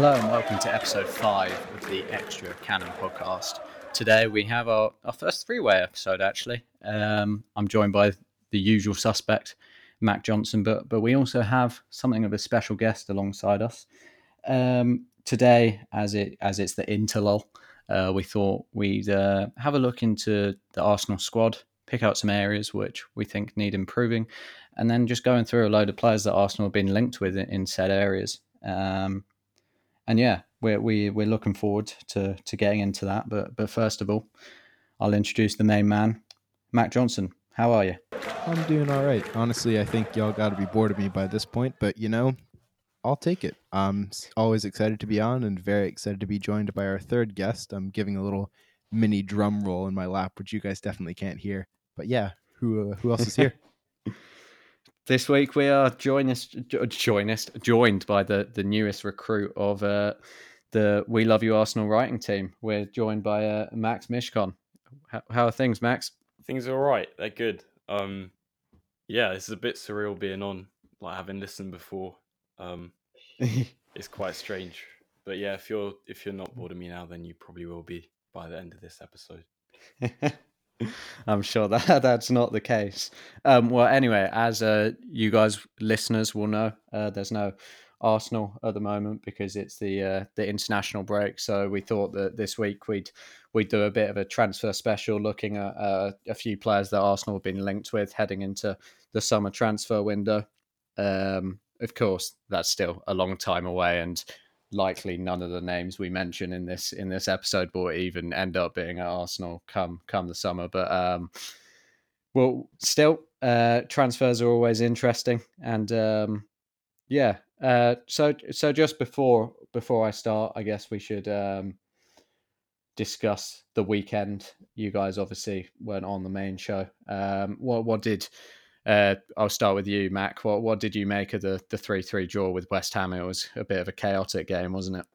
Hello and welcome to episode five of the Extra Cannon podcast. Today we have our, our first three way episode actually. Um, I'm joined by the usual suspect, Mac Johnson, but but we also have something of a special guest alongside us. Um, today, as it as it's the interlull, uh, we thought we'd uh, have a look into the Arsenal squad, pick out some areas which we think need improving, and then just going through a load of players that Arsenal have been linked with in, in said areas. Um, and yeah, we're we, we're looking forward to to getting into that. But but first of all, I'll introduce the main man, Mac Johnson. How are you? I'm doing all right. Honestly, I think y'all got to be bored of me by this point, but you know, I'll take it. I'm always excited to be on and very excited to be joined by our third guest. I'm giving a little mini drum roll in my lap, which you guys definitely can't hear. But yeah, who uh, who else is here? This week we are joined, joined, joined by the, the newest recruit of uh, the We Love You Arsenal writing team. We're joined by uh, Max Mishcon. How, how, are things, Max? Things are all right. They're good. Um, yeah, is a bit surreal being on, like having listened before. Um, it's quite strange. But yeah, if you're if you're not bored of me now, then you probably will be by the end of this episode. I'm sure that that's not the case. Um, well, anyway, as uh, you guys listeners will know, uh, there's no Arsenal at the moment because it's the uh, the international break. So we thought that this week we'd we'd do a bit of a transfer special, looking at uh, a few players that Arsenal have been linked with heading into the summer transfer window. Um, of course, that's still a long time away, and likely none of the names we mention in this in this episode will even end up being at Arsenal come come the summer. But um, well, still, uh, transfers are always interesting, and um, yeah. Uh, so so just before before I start, I guess we should um, discuss the weekend. You guys obviously weren't on the main show. Um, what what did uh, I'll start with you, Mac. What what did you make of the the three three draw with West Ham? It was a bit of a chaotic game, wasn't it?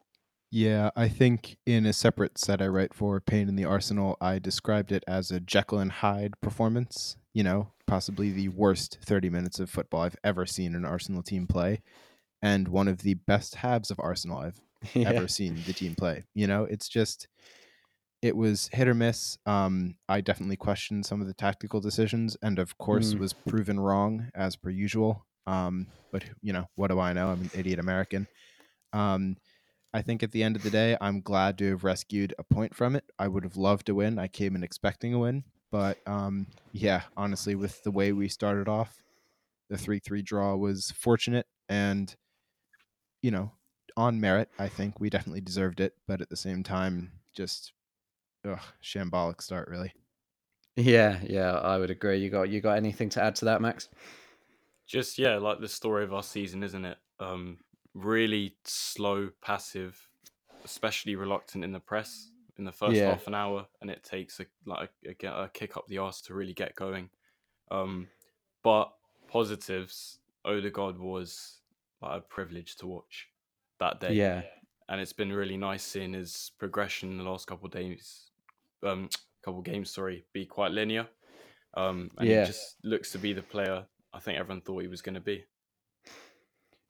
Yeah, I think in a separate set I write for Pain in the Arsenal, I described it as a Jekyll and Hyde performance. You know, possibly the worst 30 minutes of football I've ever seen an Arsenal team play, and one of the best halves of Arsenal I've yeah. ever seen the team play. You know, it's just it was hit or miss. Um, I definitely questioned some of the tactical decisions, and of course, mm. was proven wrong as per usual. Um, but you know, what do I know? I'm an idiot American. Um, I think at the end of the day, I'm glad to have rescued a point from it. I would have loved to win. I came in expecting a win, but um, yeah, honestly, with the way we started off, the three-three draw was fortunate, and you know, on merit, I think we definitely deserved it. But at the same time, just ugh, shambolic start, really. Yeah, yeah, I would agree. You got you got anything to add to that, Max? Just yeah, like the story of our season, isn't it? Um, really slow, passive, especially reluctant in the press in the first yeah. half an hour, and it takes a like a, a, kick up the arse to really get going. Um, but positives, Odegaard was like a privilege to watch that day. Yeah, and it's been really nice seeing his progression in the last couple of days um, couple games, sorry, be quite linear. Um, and yeah. he just looks to be the player I think everyone thought he was going to be.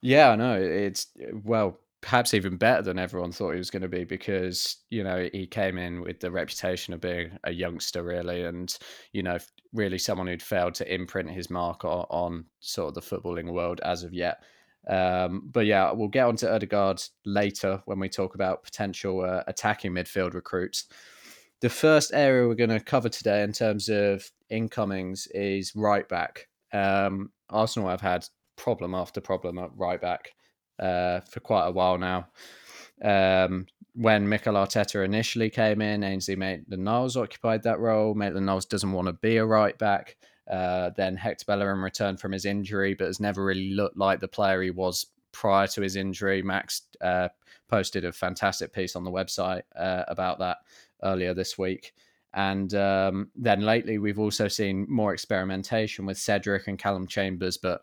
Yeah, I know. It's well, perhaps even better than everyone thought he was going to be because you know he came in with the reputation of being a youngster, really, and you know, really someone who'd failed to imprint his mark on, on sort of the footballing world as of yet. Um, but yeah, we'll get on to Odegaard later when we talk about potential uh, attacking midfield recruits. The first area we're going to cover today in terms of incomings is right back. Um, Arsenal have had problem after problem at right back uh, for quite a while now. Um, when Mikel Arteta initially came in, Ainsley Maitland-Niles occupied that role. Maitland-Niles doesn't want to be a right back. Uh, then Hector Bellerin returned from his injury, but has never really looked like the player he was prior to his injury. Max uh, posted a fantastic piece on the website uh, about that earlier this week. And um, then lately, we've also seen more experimentation with Cedric and Calum Chambers, but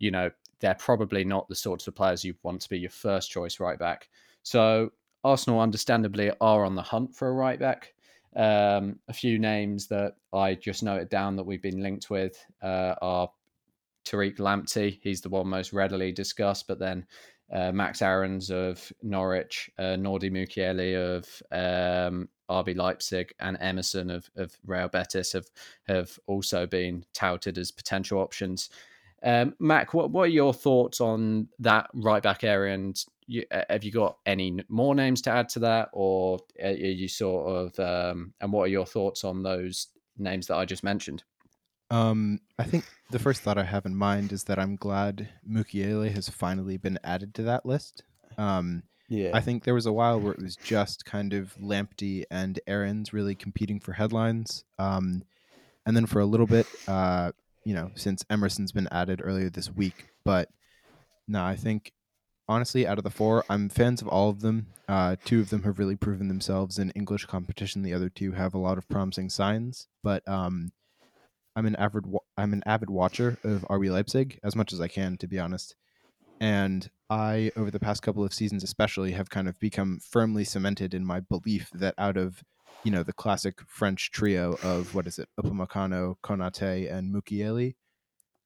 you know they're probably not the sorts of players you want to be your first choice right back. So Arsenal, understandably, are on the hunt for a right back. Um, a few names that I just noted down that we've been linked with uh, are Tariq Lamptey. He's the one most readily discussed, but then uh, Max Aarons of Norwich, uh, Nordi Mukiele of um, RB Leipzig, and Emerson of, of Real Betis have have also been touted as potential options. Um, Mac, what, what are your thoughts on that right back area? And you, uh, have you got any more names to add to that, or are you sort of? Um, and what are your thoughts on those names that I just mentioned? Um, I think the first thought I have in mind is that I'm glad Mukiele has finally been added to that list. Um, yeah, I think there was a while where it was just kind of Lamptey and Aarons really competing for headlines. Um, and then for a little bit, uh, you know, since Emerson's been added earlier this week. But no, I think honestly, out of the four, I'm fans of all of them. Uh, two of them have really proven themselves in English competition. The other two have a lot of promising signs. But um, I'm an avid I'm an avid watcher of RB Leipzig as much as I can, to be honest. And I, over the past couple of seasons, especially, have kind of become firmly cemented in my belief that out of you know the classic French trio of what is it, Upamecano, Konate, and Mukiele.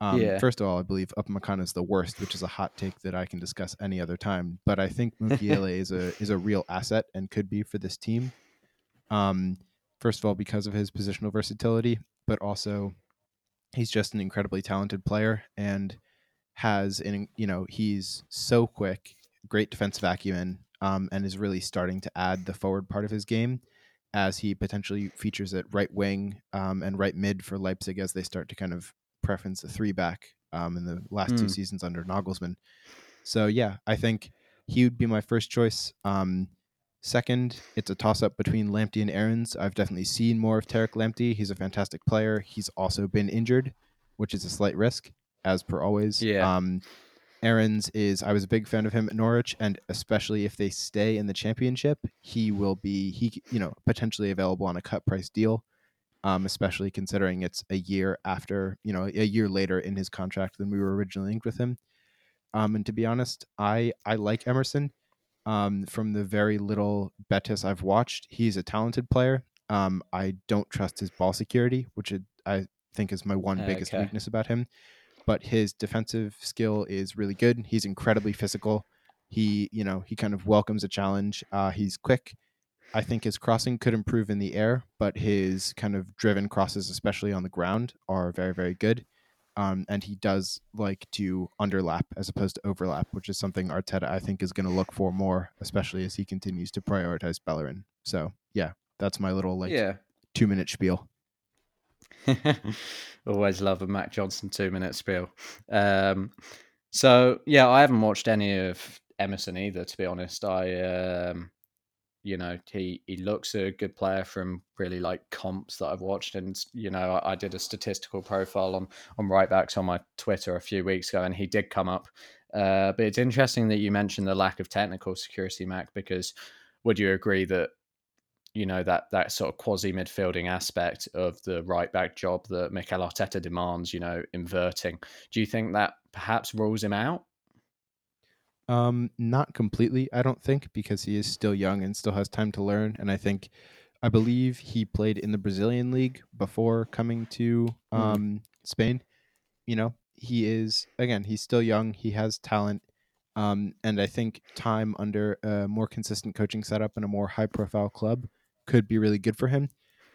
Um, yeah. First of all, I believe Upamecano is the worst, which is a hot take that I can discuss any other time. But I think Mukiele is a is a real asset and could be for this team. Um, first of all, because of his positional versatility, but also he's just an incredibly talented player and has an you know he's so quick, great defensive acumen, um, and is really starting to add the forward part of his game as he potentially features at right wing um, and right mid for Leipzig as they start to kind of preference the three back um, in the last mm. two hmm. seasons under Nagelsmann. So yeah, I think he would be my first choice. Um, second, it's a toss up between Lamptey and Aarons. I've definitely seen more of Tariq Lamptey. He's a fantastic player. He's also been injured, which is a slight risk, as per always. Yeah. Um, Aarons is I was a big fan of him at Norwich, and especially if they stay in the championship, he will be he you know potentially available on a cut price deal. Um, especially considering it's a year after you know a year later in his contract than we were originally linked with him. Um, and to be honest, I I like Emerson. Um, from the very little Betis I've watched, he's a talented player. Um, I don't trust his ball security, which I think is my one biggest weakness about him but his defensive skill is really good. He's incredibly physical. He, you know, he kind of welcomes a challenge. Uh, he's quick. I think his crossing could improve in the air, but his kind of driven crosses, especially on the ground, are very, very good. Um, and he does like to underlap as opposed to overlap, which is something Arteta I think is going to look for more, especially as he continues to prioritize Bellerin. So yeah, that's my little like yeah. two minute spiel. Always love a Mac Johnson two minute spiel. Um, so yeah, I haven't watched any of Emerson either, to be honest. I, um, you know, he he looks a good player from really like comps that I've watched, and you know, I, I did a statistical profile on on right backs on my Twitter a few weeks ago, and he did come up. Uh, but it's interesting that you mentioned the lack of technical security, Mac, because would you agree that you know that that sort of quasi midfielding aspect of the right back job that Mikel Arteta demands. You know, inverting. Do you think that perhaps rules him out? Um, not completely, I don't think, because he is still young and still has time to learn. And I think, I believe he played in the Brazilian league before coming to hmm. um, mm. Spain. You know, he is again, he's still young. He has talent. Um, and I think time under a more consistent coaching setup and a more high profile club could be really good for him.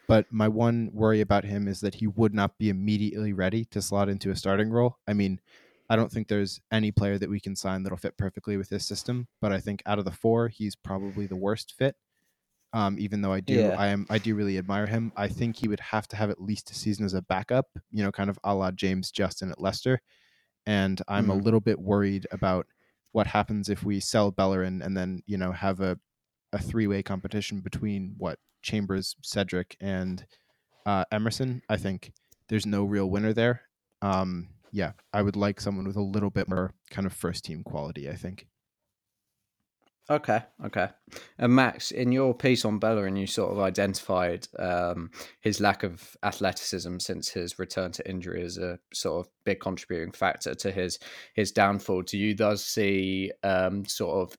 But my one worry about him is that he would not be immediately ready to slot into a starting role. I mean, I don't think there's any player that we can sign that'll fit perfectly with this system, but I think out of the four, he's probably the worst fit. Um, even though I do, yeah. I am, I do really admire him. I think he would have to have at least a season as a backup, you know, kind of a la James Justin at Leicester. And I'm mm-hmm. a little bit worried about what happens if we sell Bellerin and then, you know, have a a three way competition between what Chambers, Cedric, and uh, Emerson. I think there's no real winner there. Um, yeah, I would like someone with a little bit more kind of first team quality. I think. Okay, okay. And Max, in your piece on Bellerin, you sort of identified um, his lack of athleticism since his return to injury as a sort of big contributing factor to his his downfall. Do you thus see um, sort of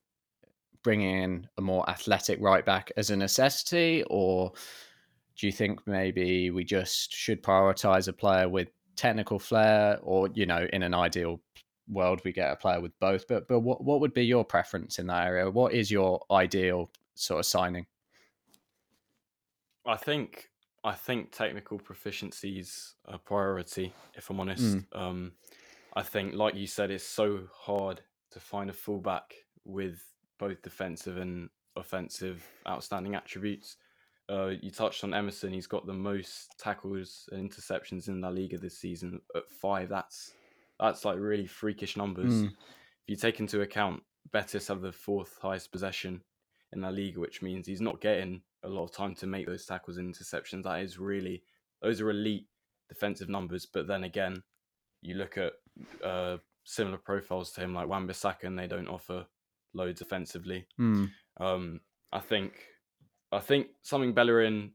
bringing in a more athletic right back as a necessity, or do you think maybe we just should prioritize a player with technical flair, or you know, in an ideal world we get a player with both. But but what what would be your preference in that area? What is your ideal sort of signing? I think I think technical proficiency is a priority. If I'm honest, mm. um, I think, like you said, it's so hard to find a fullback with both defensive and offensive outstanding attributes. Uh, you touched on Emerson; he's got the most tackles and interceptions in La Liga this season at five. That's that's like really freakish numbers. Mm. If you take into account Betis have the fourth highest possession in La Liga, which means he's not getting a lot of time to make those tackles and interceptions. That is really those are elite defensive numbers. But then again, you look at uh, similar profiles to him like Wan-Bissaka, and they don't offer loads offensively. Mm. Um, I think I think something Bellerin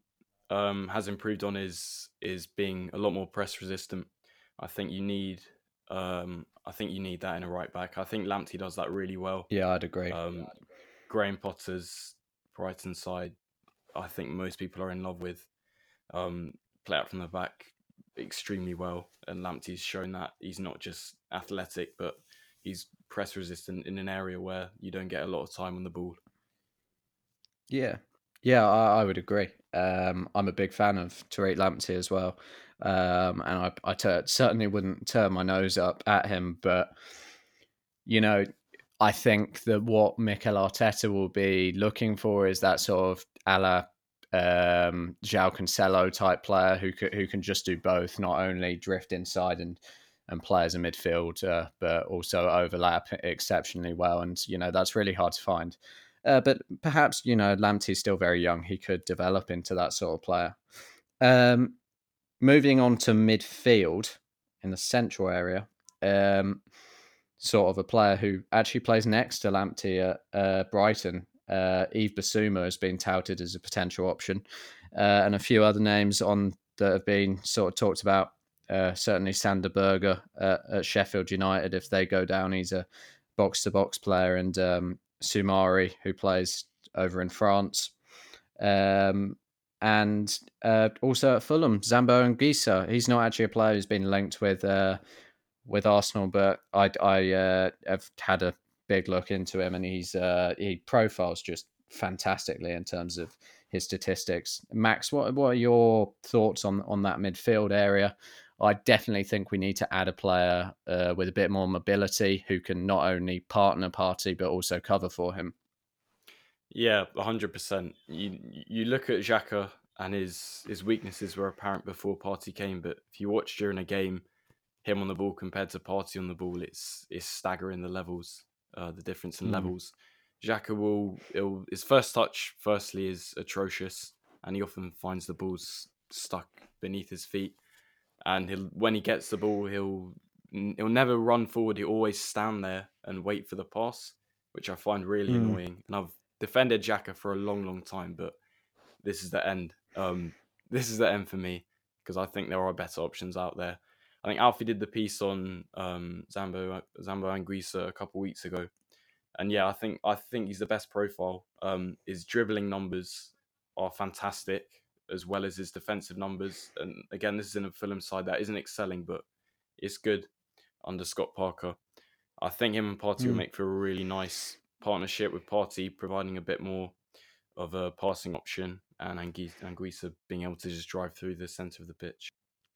um, has improved on is is being a lot more press resistant. I think you need um, I think you need that in a right back. I think Lamptey does that really well. Yeah, I'd agree. Um, Graham Potter's Brighton side, I think most people are in love with. Um, play out from the back extremely well, and Lamptey's shown that he's not just athletic, but he's press resistant in an area where you don't get a lot of time on the ball. Yeah, yeah, I, I would agree. Um, I'm a big fan of Tariq Lamptey as well, um, and I, certainly wouldn't turn my nose up at him. But you know, I think that what Mikel Arteta will be looking for is that sort of a la um, João Cancelo type player who who can just do both, not only drift inside and and play as a midfielder, but also overlap exceptionally well. And you know that's really hard to find. Uh, but perhaps you know Lamptey's still very young; he could develop into that sort of player. Um, moving on to midfield in the central area, um, sort of a player who actually plays next to Lamptey at uh, Brighton. Uh, Yves Bissouma has been touted as a potential option, uh, and a few other names on that have been sort of talked about. Uh, certainly, Sander Berge at Sheffield United. If they go down, he's a box to box player, and um, Soumaré, who plays over in France. Um, and uh, also at Fulham, Zambo Anguissa. He's not actually a player who's been linked with uh, with Arsenal, but I, I uh, have had a big look into him, and he's uh, he profiles just fantastically in terms of his statistics. Max, what what are your thoughts on on that midfield area? I definitely think we need to add a player uh, with a bit more mobility who can not only partner Partey but also cover for him. Yeah, hundred percent. You you look at Xhaka and his his weaknesses were apparent before Partey came, but if you watch during a game, him on the ball compared to Partey on the ball, it's it's staggering the levels, uh, the difference in mm. levels. Xhaka will his first touch, firstly, is atrocious, and he often finds the balls stuck beneath his feet and he'll when he gets the ball, he'll he'll never run forward. He'll always stand there and wait for the pass, which I find really mm. annoying. And I've defended Xhaka for a long, long time, but this is the end. Um, this is the end for me because I think there are better options out there. I think Alfie did the piece on um, Zambo Zambo Anguissa a couple weeks ago, and yeah, I think I think he's the best profile. Um, his dribbling numbers are fantastic as well as his defensive numbers. And again, this is in a Fulham side that isn't excelling, but it's good under Scott Parker. I think him and Partey mm. will hmm. make for a really nice partnership with Partey providing a bit more of a passing option and Anguissa being able to just drive through the centre of the pitch.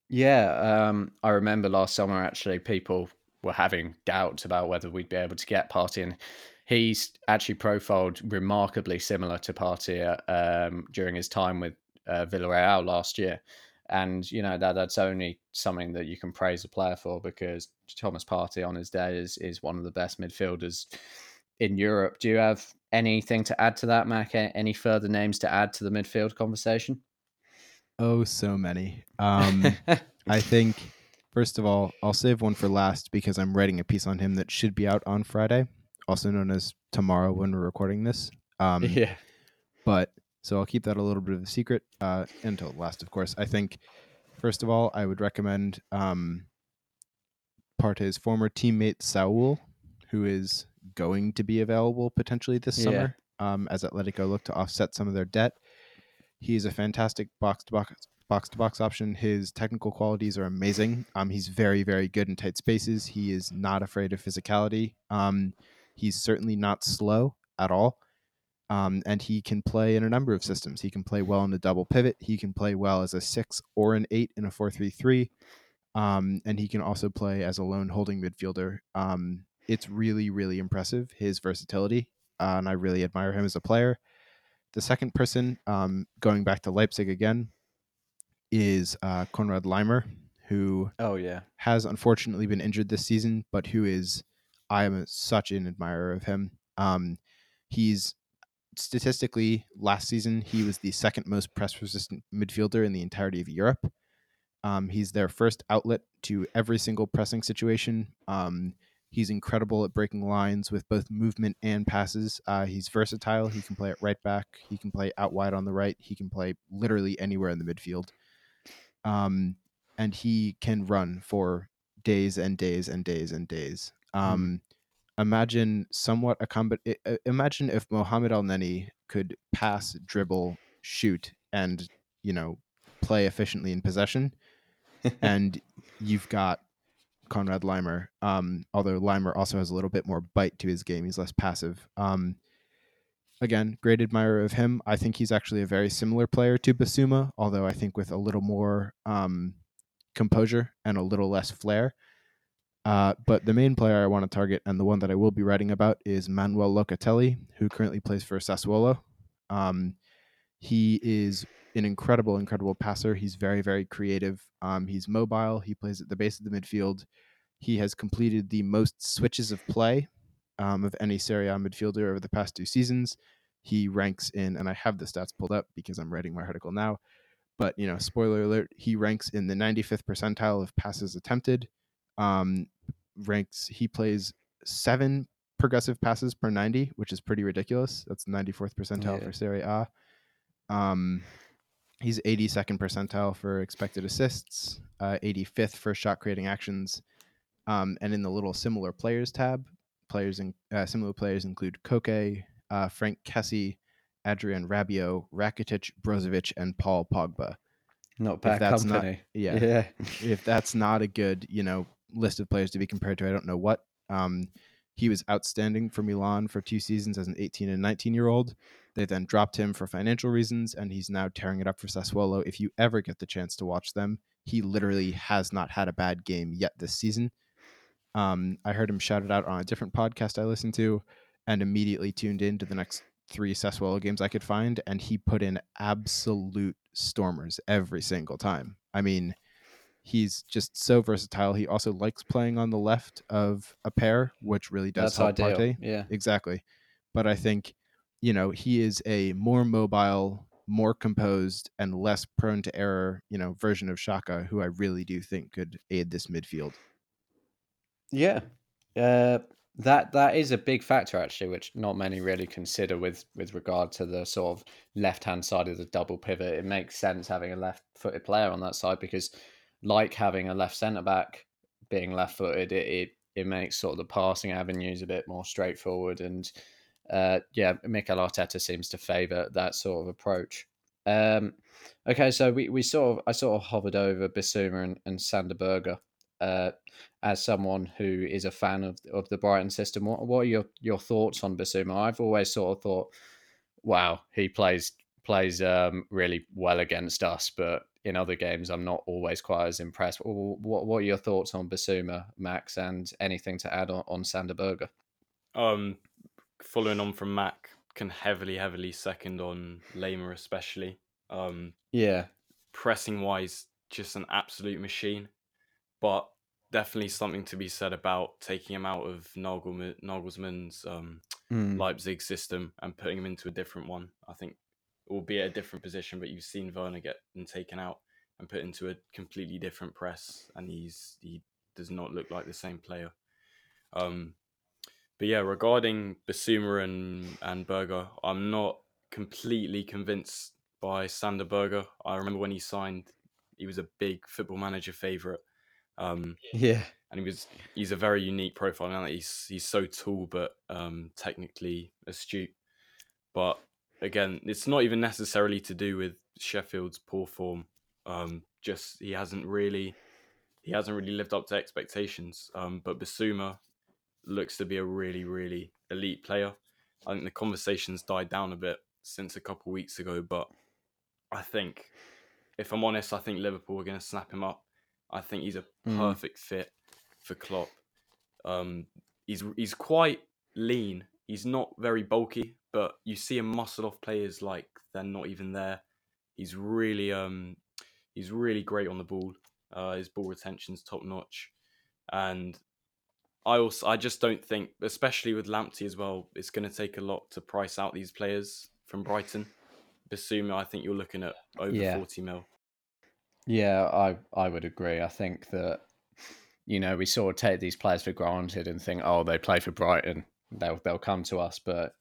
Yeah, um, I remember last summer actually people were having doubts about whether we'd be able to get Partey, and he's actually profiled remarkably similar to Partey um, during his time with uh, Villarreal last year. And you know that that's only something that you can praise a player for because Thomas Partey on his day is is one of the best midfielders in Europe. Do you have anything to add to that, Mac? Any further names to add to the midfield conversation? Oh, so many. Um, I think first of all, I'll save one for last because I'm writing a piece on him that should be out on Friday, also known as tomorrow when we're recording this. Um, yeah. But so I'll keep that a little bit of a secret uh, until last, of course. I think, first of all, I would recommend um, Partey's former teammate Saul, who is going to be available potentially this yeah. summer um, as Atletico look to offset some of their debt. He's a fantastic box to box box to box option. His technical qualities are amazing. Um, he's very, very good in tight spaces. He is not afraid of physicality. Um, he's certainly not slow at all. Um, and he can play in a number of systems. He can play well in a double pivot. He can play well as a six or an eight in a four-three-three. Um, and he can also play as a lone holding midfielder. Um, it's really, really impressive his versatility, uh, and I really admire him as a player. The second person, um, going back to Leipzig again, is uh, Konrad Laimer, who oh yeah has unfortunately been injured this season, but who is I am such an admirer of him. Um, he's statistically last season he was the second most press resistant midfielder in the entirety of Europe. Um, he's their first outlet to every single pressing situation. Um, He's incredible at breaking lines with both movement and passes. Uh, he's versatile. He can play at right back. He can play out wide on the right. He can play literally anywhere in the midfield. Um, and he can run for days and days and days and days. Hmm. Um, mm. Imagine somewhat a combat. Imagine if Mohamed Elneny could pass, dribble, shoot, and you know play efficiently in possession, and you've got Konrad Laimer. Um, although Laimer also has a little bit more bite to his game. He's less passive. Um, again, great admirer of him. I think he's actually a very similar player to Bissouma, although I think with a little more um, composure and a little less flair. Uh, but the main player I want to target and the one that I will be writing about is Manuel Locatelli, who currently plays for Sassuolo. Um, he is an incredible, incredible passer. He's very, very creative. Um, he's mobile. He plays at the base of the midfield. He has completed the most switches of play um, of any Serie A midfielder over the past two seasons. He ranks in, and I have the stats pulled up because I'm writing my article now. But you know, spoiler alert: he ranks in the 95th percentile of passes attempted. Um, ranks he plays seven progressive passes per 90, which is pretty ridiculous. That's 94th percentile yeah. for Serie A. Um, He's 82nd percentile for expected assists, uh, 85th for shot creating actions, um, and in the little similar players tab, players in uh, similar players include Koke, uh, Franck Kessie, Adrien Rabiot, Rakitic, Brozovic, and Paul Pogba. Not bad company. Not, yeah, yeah. if that's not a good, you know, list of players to be compared to, I don't know what. Um, he was outstanding for Milan for two seasons as an 18 and 19 year old. They then dropped him for financial reasons, and he's now tearing it up for Sassuolo. If you ever get the chance to watch them, he literally has not had a bad game yet this season. Um, I heard him shout it out on a different podcast I listened to, and immediately tuned in to the next three Sassuolo games I could find, and he put in absolute stormers every single time. I mean, he's just so versatile. He also likes playing on the left of a pair, which really does That's help ideal. Partey. Yeah, exactly. But I think you know, he is a more mobile, more composed, and less prone to error, you know, version of Xhaka, who I really do think could aid this midfield. Yeah. Uh, that that is a big factor actually, which not many really consider with with regard to the sort of left hand side of the double pivot. It makes sense having a left footed player on that side because, like having a left centre back being left footed, it, it it makes sort of the passing avenues a bit more straightforward and uh, yeah, Mikel Arteta seems to favour that sort of approach. Um, okay, so we, we sort of I sort of hovered over Bissouma and, and Sander Berge uh, as someone who is a fan of of the Brighton system. What what are your your thoughts on Bissouma? I've always sort of thought, wow, he plays plays um, really well against us, but in other games, I'm not always quite as impressed. What what are your thoughts on Bissouma, Max, and anything to add on, on Sander Berge? Um, following on from Mac, can heavily, heavily second on Laimer, especially. Um, yeah. Pressing wise, just an absolute machine. But definitely something to be said about taking him out of Nagel, Nagelsmann's um, mm. Leipzig system and putting him into a different one. I think it will be a different position, but you've seen Werner get and taken out and put into a completely different press, and he's he does not look like the same player. Um, but yeah, regarding Bissouma and, and Berge, I'm not completely convinced by Sander Berge. I remember when he signed, he was a big football manager favorite. Um, yeah, and he was he's a very unique profile. Now that he's he's so tall but um, technically astute. But again, it's not even necessarily to do with Sheffield's poor form. Um, just he hasn't really he hasn't really lived up to expectations. Um, but Bissouma looks to be a really really elite player. I think the conversations died down a bit since a couple weeks ago, but I think if I'm honest, I think Liverpool are going to snap him up. I think he's a Mm. perfect fit for Klopp. Um, he's he's quite lean. He's not very bulky, but you see him muscle off players like they're not even there. He's really um he's really great on the ball. Uh, his ball retention's top notch, and I also I just don't think, especially with Lamptey as well, it's going to take a lot to price out these players from Brighton. Bissouma, I think you're looking at over Yeah. forty mil. Yeah, I I would agree. I think that you know we sort of take these players for granted and think, oh, they play for Brighton, they'll they'll come to us. But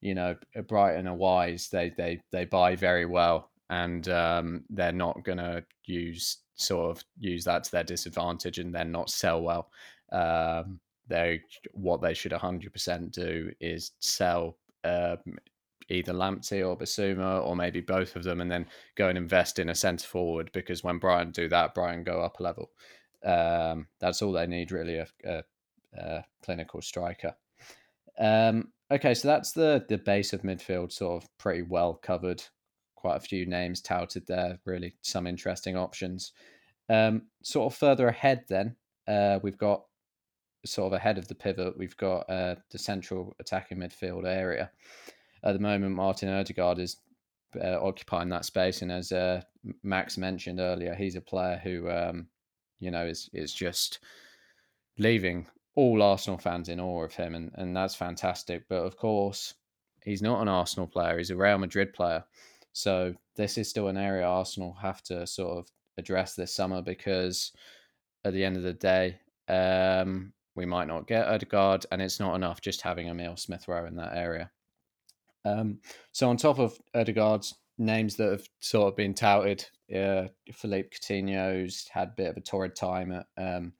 you know, Brighton are wise. They they they buy very well, and um, they're not gonna use sort of use that to their disadvantage and then not sell well. Um, they what they should hundred percent do is sell. Um, Either Lamptey or Bissouma, or maybe both of them, and then go and invest in a centre forward because when Brighton do that, Brighton go up a level. Um, that's all they need, really, a, a, a clinical striker. Um, okay, so that's the the base of midfield, sort of pretty well covered. Quite a few names touted there. Really, some interesting options. Um, sort of further ahead, then uh, we've got sort of ahead of the pivot. We've got uh, the central attacking midfield area. At the moment, Martin Odegaard is uh, occupying that space, and as uh, Max mentioned earlier, he's a player who, um, you know, is is just leaving all Arsenal fans in awe of him, and and that's fantastic. But of course, he's not an Arsenal player; he's a Real Madrid player. So this is still an area Arsenal have to sort of address this summer because at the end of the day, um, we might not get Odegaard, and it's not enough just having Emil Smith Rowe in that area. Um, so on top of Odegaard's names that have sort of been touted, uh, Philippe Coutinho's had a bit of a torrid time at um,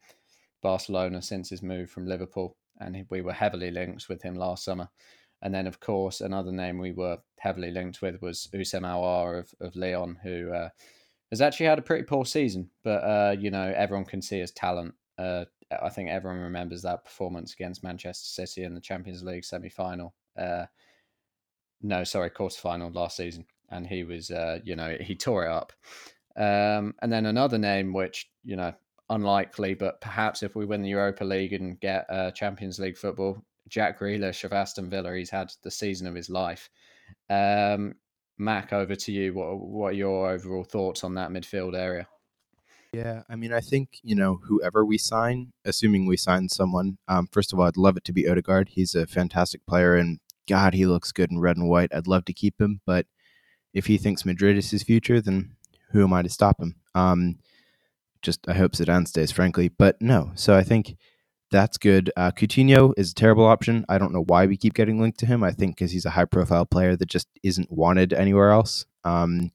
Barcelona since his move from Liverpool, and we were heavily linked with him last summer. And then, of course, another name we were heavily linked with was Houssem Aouar of, of Lyon, who uh, has actually had a pretty poor season, but uh, you know everyone can see his talent. Uh, I think everyone remembers that performance against Manchester City in the Champions League semi-final. Uh, no, sorry, quarter final last season, and he was, uh, you know, he tore it up. Um, and then another name, which you know, unlikely, but perhaps if we win the Europa League and get uh, Champions League football, Jack Grealish of Aston Villa, he's had the season of his life. Um, Mac, over to you. What what are your overall thoughts on that midfield area? Yeah, I mean, I think you know whoever we sign, assuming we sign someone. Um, first of all, I'd love it to be Odegaard. He's a fantastic player, and God, he looks good in red and white. I'd love to keep him, but if he thinks Madrid is his future, then who am I to stop him? Um, just I hope Zidane stays, frankly, but no. So I think that's good. Uh, Coutinho is a terrible option. I don't know why we keep getting linked to him. I think because he's a high profile player that just isn't wanted anywhere else. Um,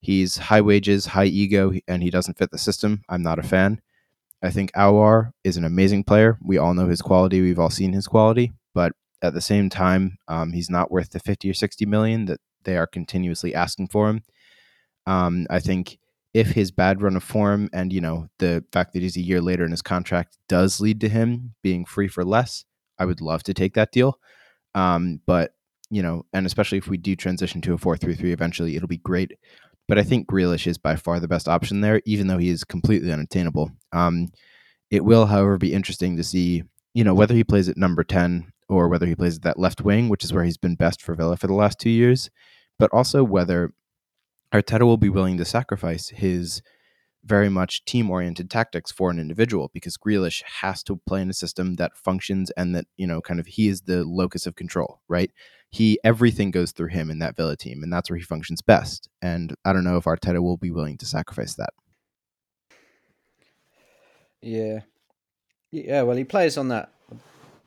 he's high wages, high ego, and he doesn't fit the system. I'm not a fan. I think Aouar is an amazing player. We all know his quality. We've all seen his quality, but at the same time, um, he's not worth the 50 or 60 million that they are continuously asking for him. Um, I think if his bad run of form and you know the fact that he's a year later in his contract does lead to him being free for less, I would love to take that deal. Um, but you know, and especially if we do transition to a four-three-three eventually, it'll be great. But I think Grealish is by far the best option there, even though he is completely unattainable. Um, it will, however, be interesting to see, you know, whether he plays at number ten or whether he plays at that left wing, which is where he's been best for Villa for the last two years, but also whether Arteta will be willing to sacrifice his very much team oriented tactics for an individual because Grealish has to play in a system that functions and that, you know, kind of he is the locus of control, right? He everything goes through him in that Villa team, and that's where he functions best. And I don't know if Arteta will be willing to sacrifice that. Yeah, yeah. Well, he plays on that.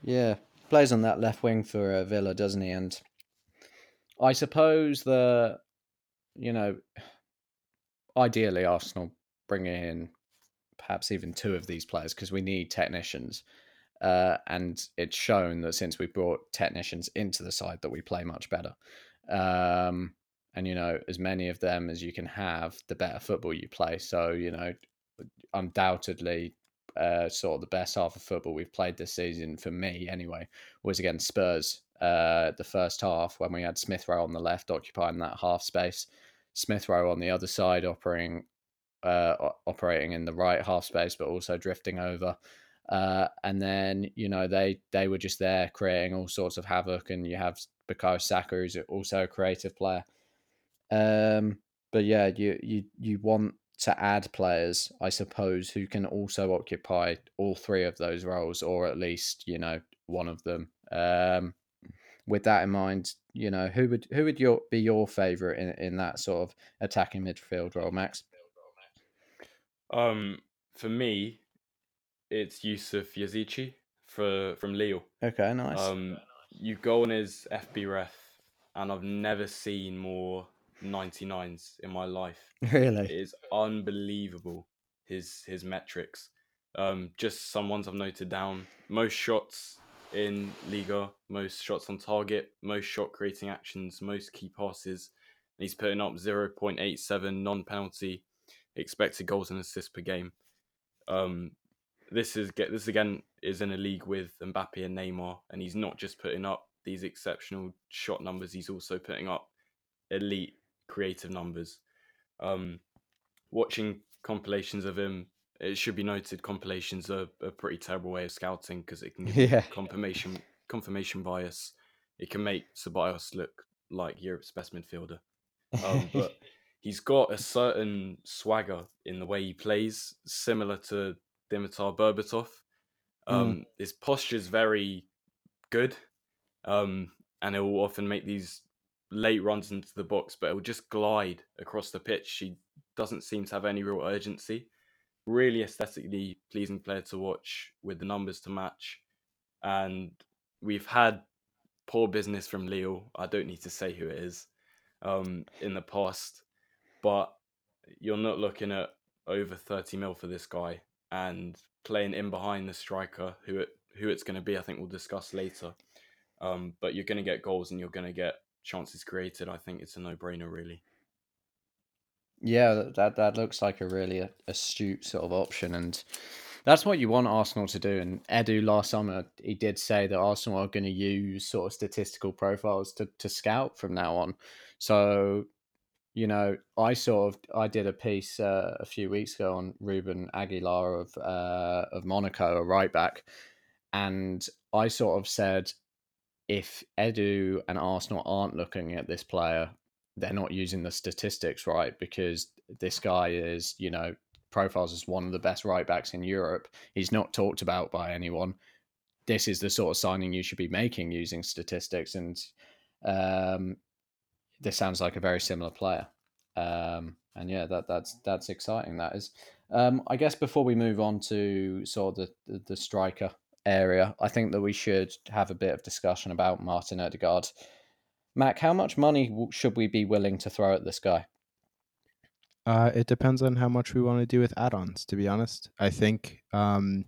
Yeah, plays on that left wing for uh, Villa, doesn't he? And I suppose the, you know, ideally Arsenal bring in perhaps even two of these players because we need technicians. Uh, and it's shown that since we brought technicians into the side that we play much better. Um, and you know, as many of them as you can have, the better football you play. So you know, undoubtedly, uh, sort of the best half of football we've played this season for me anyway was against Spurs. Uh, the first half when we had Smith Rowe on the left occupying that half space, Smith Rowe on the other side operating uh, operating in the right half space, but also drifting over. Uh, and then you know they they were just there creating all sorts of havoc, and you have Bukayo Saka, who's also a creative player. Um, but yeah, you you you want to add players, I suppose, who can also occupy all three of those roles, or at least you know one of them. Um, with that in mind, you know who would who would your be your favorite in in that sort of attacking midfield role, Max? Um, for me, it's Yusuf Yazici for from Lille. Okay, nice. Um, you go on his FBref, and I've never seen more 99s in my life. Really, it is unbelievable his his metrics. Um, just some ones I've noted down. Most shots in Liga, most shots on target, most shot creating actions, most key passes. And he's putting up 0.87 non penalty expected goals and assists per game. Um, this is get this again is in a league with Mbappe and Neymar, and he's not just putting up these exceptional shot numbers. He's also putting up elite creative numbers. Um, watching compilations of him, it should be noted compilations are a pretty terrible way of scouting because it can give yeah. confirmation confirmation bias. It can make Ceballos look like Europe's best midfielder. Um, but he's got a certain swagger in the way he plays, similar to Dimitar Berbatov. Um, mm. His posture is very good, um, and he'll often make these late runs into the box, but it will just glide across the pitch. He doesn't seem to have any real urgency. Really aesthetically pleasing player to watch with the numbers to match. And we've had poor business from Lille. I don't need to say who it is um, in the past but you're not looking at over 30 mil for this guy and playing in behind the striker who it who it's going to be I think we'll discuss later um, but you're going to get goals and you're going to get chances created I think it's a no-brainer really yeah that that looks like a really astute sort of option and that's what you want Arsenal to do and Edu last summer he did say that Arsenal are going to use sort of statistical profiles to to scout from now on. So you know, I sort of I did a piece uh, a few weeks ago on Ruben Aguilar of uh, of Monaco, a right back, and I sort of said if Edu and Arsenal aren't looking at this player, they're not using the statistics right because this guy is, you know, profiles as one of the best right backs in Europe. He's not talked about by anyone. This is the sort of signing you should be making using statistics, and um, this sounds like a very similar player. Um, and yeah, that that's that's exciting. That is. Um, I guess before we move on to sort of the, the, the striker area, I think that we should have a bit of discussion about Martin Odegaard. Mac, how much money should we be willing to throw at this guy? Uh, it depends on how much we want to do with add-ons. To be honest, I think um,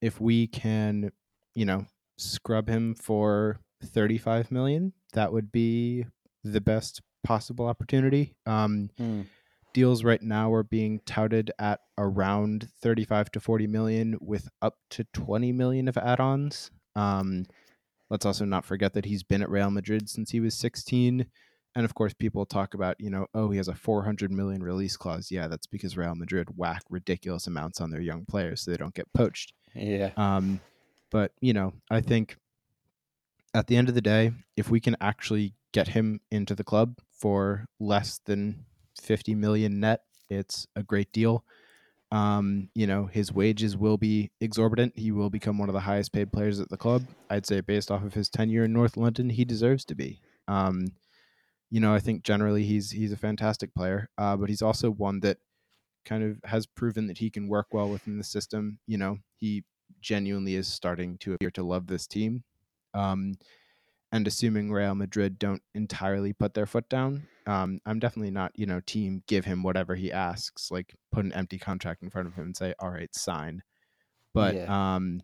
if we can, you know, scrub him for thirty-five million, that would be the best possible opportunity. Um, mm. Deals right now are being touted at around 35 to 40 million with up to 20 million of add ons. Um, let's also not forget that he's been at Real Madrid since he was 16. And of course, people talk about, you know, oh, he has a 400 million release clause. Yeah, that's because Real Madrid whack ridiculous amounts on their young players so they don't get poached. Yeah. Um, but, you know, I think at the end of the day, if we can actually get him into the club for less than 50 million net, it's a great deal. Um, you know, his wages will be exorbitant. He will become one of the highest paid players at the club. I'd say, based off of his tenure in North London, he deserves to be. Um, you know, I think generally he's he's a fantastic player, uh, but he's also one that kind of has proven that he can work well within the system. You know, he genuinely is starting to appear to love this team. Um, and assuming Real Madrid don't entirely put their foot down, um, I'm definitely not, you know, team give him whatever he asks, like put an empty contract in front of him and say, all right, sign. But yeah. um,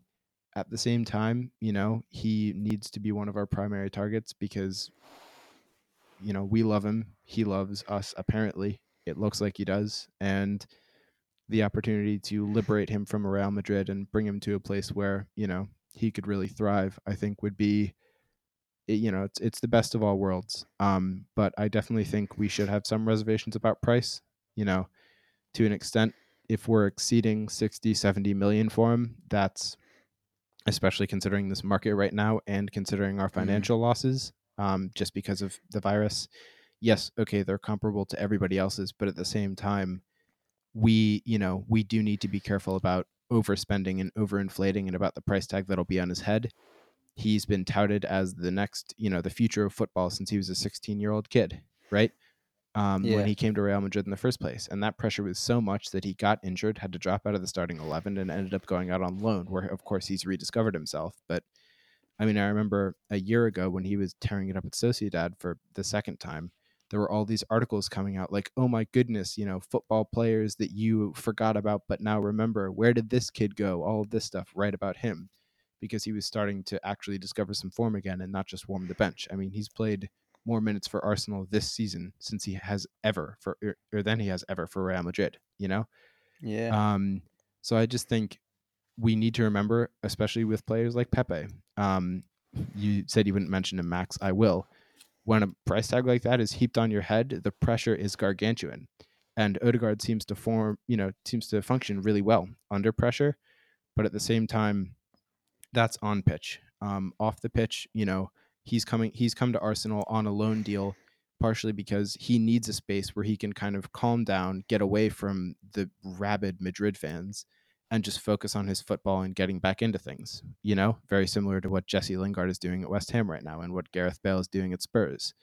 at the same time, you know, he needs to be one of our primary targets because you know, we love him. He loves us, apparently. It looks like he does. And the opportunity to liberate him from Real Madrid and bring him to a place where, you know, he could really thrive, I think would be you know, it's it's the best of all worlds. Um, but I definitely think we should have some reservations about price, you know, to an extent if we're exceeding 60, 70 million for him, that's especially considering this market right now and considering our mm-hmm. financial mm. losses um, just because of the virus. Yes, okay, they're comparable to everybody else's, but at the same time, we, you know, we do need to be careful about overspending and overinflating and about the price tag that'll be on his head. He's been touted as the next, you know, the future of football since he was a 16 year old kid, right? um, yeah. when he came to Real Madrid in the first place. And that pressure was so much that he got injured, had to drop out of the starting 11, and ended up going out on loan, where, of course, he's rediscovered himself. But I mean, I remember a year ago when he was tearing it up at Sociedad for the second time, there were all these articles coming out like, oh my goodness, you know, football players that you forgot about, but now remember, where did this kid go? All of this stuff right about him because he was starting to actually discover some form again and not just warm the bench. I mean, he's played more minutes for Arsenal this season since he has ever for or, er, than he has ever for Real Madrid. You know. Yeah. Um. So I just think we need to remember, especially with players like Pepe. Um. You said you wouldn't mention him, Max. I will. When a price tag like that is heaped on your head, the pressure is gargantuan, and Odegaard seems to form, you know, seems to function really well under pressure, but at the same time, that's on pitch. Um, off the pitch, you know, he's coming he's come to Arsenal on a loan deal partially because he needs a space where he can kind of calm down, get away from the rabid Madrid fans and just focus on his football and getting back into things. You know, very similar to what Jesse Lingard is doing at West Ham right now and what Gareth Bale is doing at Spurs.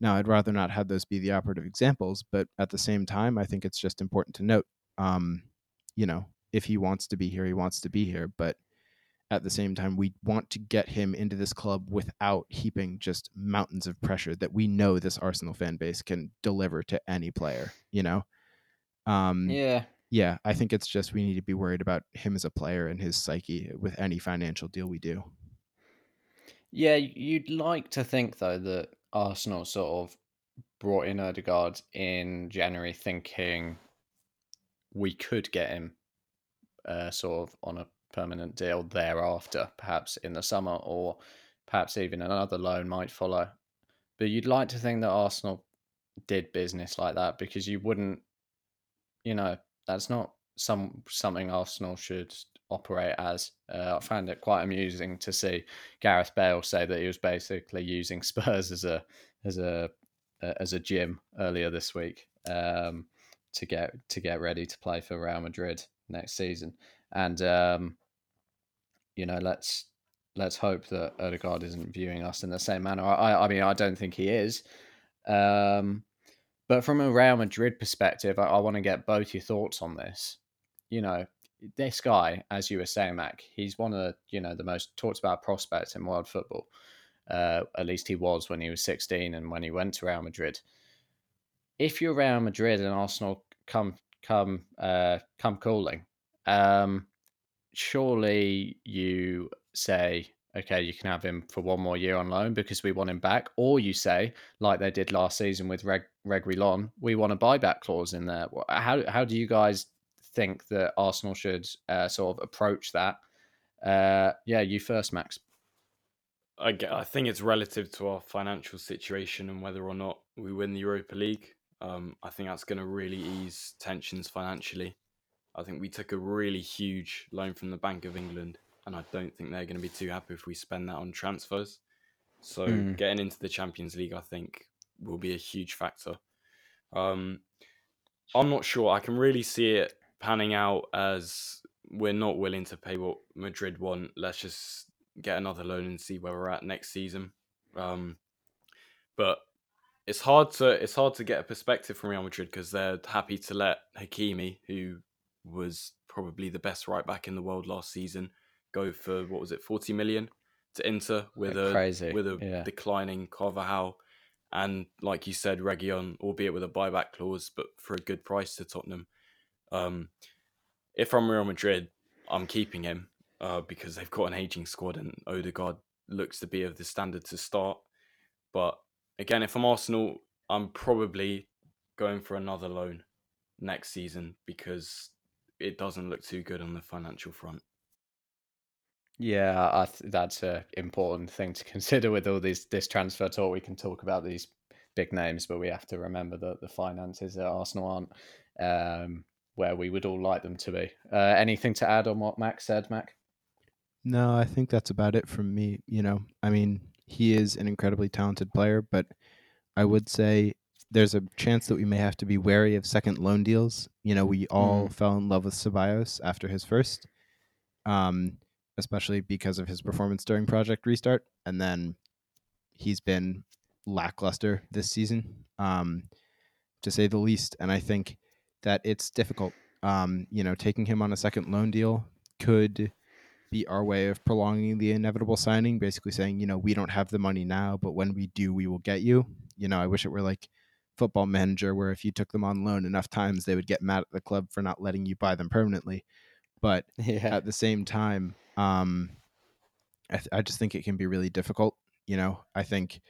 Now, I'd rather not have those be the operative examples, but at the same time, I think it's just important to note, um, you know, if he wants to be here, he wants to be here. But at the same time we want to get him into this club without heaping just mountains of pressure that we know this Arsenal fan base can deliver to any player, you know? Um Yeah. Yeah, I think it's just we need to be worried about him as a player and his psyche with any financial deal we do. Yeah, you'd like to think though that Arsenal sort of brought in Odegaard in January thinking we could get him uh, sort of on a permanent deal thereafter, perhaps in the summer, or perhaps even another loan might follow. But you'd like to think that Arsenal did business like that because you wouldn't, you know, that's not some something Arsenal should operate as. Uh, I found it quite amusing to see Gareth Bale say that he was basically using Spurs as a as a as a gym earlier this week um, to get to get ready to play for Real Madrid next season and um, you know, let's let's hope that Odegaard isn't viewing us in the same manner. I, I mean, I don't think he is. Um, but from a Real Madrid perspective, I, I want to get both your thoughts on this. You know, this guy, as you were saying, Mac, he's one of the, you know the most talked about prospects in world football. Uh, at least he was when he was 16 and when he went to Real Madrid. If you're Real Madrid and Arsenal come come uh, come calling, um, surely you say, okay, you can have him for one more year on loan because we want him back, or you say, like they did last season with Reg Reguilon, we want a buyback clause in there. How how do you guys think that Arsenal should uh, sort of approach that? Uh, yeah, you first, Max. I, I think it's relative to our financial situation and whether or not we win the Europa League. Um, I think that's going to really ease tensions financially. I think we took a really huge loan from the Bank of England, and I don't think they're going to be too happy if we spend that on transfers. So mm. getting into the Champions League, I think, will be a huge factor. Um, I'm not sure. I can really see it panning out as we're not willing to pay what Madrid want. Let's just get another loan and see where we're at next season. Um, but it's hard to it's hard to get a perspective from Real Madrid because they're happy to let Hakimi, who was probably the best right back in the world last season. Go for what was it, forty million to Inter with a crazy. with a yeah. declining Carvajal, and like you said, Reguilon, albeit with a buyback clause, but for a good price to Tottenham. Um, if I'm Real Madrid, I'm keeping him uh, because they've got an aging squad and Odegaard looks to be of the standard to start. But again, if I'm Arsenal, I'm probably going for another loan next season because it doesn't look too good on the financial front. Yeah, I th- that's an important thing to consider with all these this transfer talk. We can talk about these big names, but we have to remember that the finances at Arsenal aren't um, where we would all like them to be. Uh, anything to add on what Max said, Mac? No, I think that's about it from me. You know, I mean, he is an incredibly talented player, but I would say there's a chance that we may have to be wary of second loan deals. You know, we all mm. fell in love with Ceballos after his first. Um, especially because of his performance during Project Restart. And then he's been lackluster this season, um, to say the least. And I think that it's difficult. Um, you know, taking him on a second loan deal could be our way of prolonging the inevitable signing, basically saying, you know, we don't have the money now, but when we do, we will get you. You know, I wish it were like football manager where if you took them on loan enough times, they would get mad at the club for not letting you buy them permanently. But yeah. at the same time, um, I, th- I just think it can be really difficult. You know, I think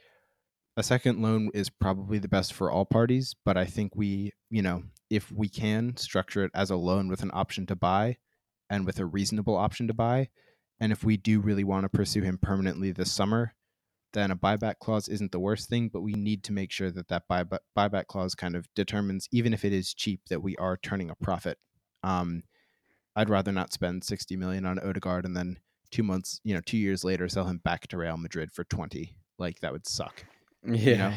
a second loan is probably the best for all parties, but I think we, you know, if we can structure it as a loan with an option to buy and with a reasonable option to buy, and if we do really want to pursue him permanently this summer, then a buyback clause isn't the worst thing, but we need to make sure that that buyback buyback clause kind of determines, even if it is cheap, that we are turning a profit. Um, I'd rather not spend 60 million on Odegaard and then two months, you know, two years later sell him back to Real Madrid for 20. Like that would suck. Yeah. You know?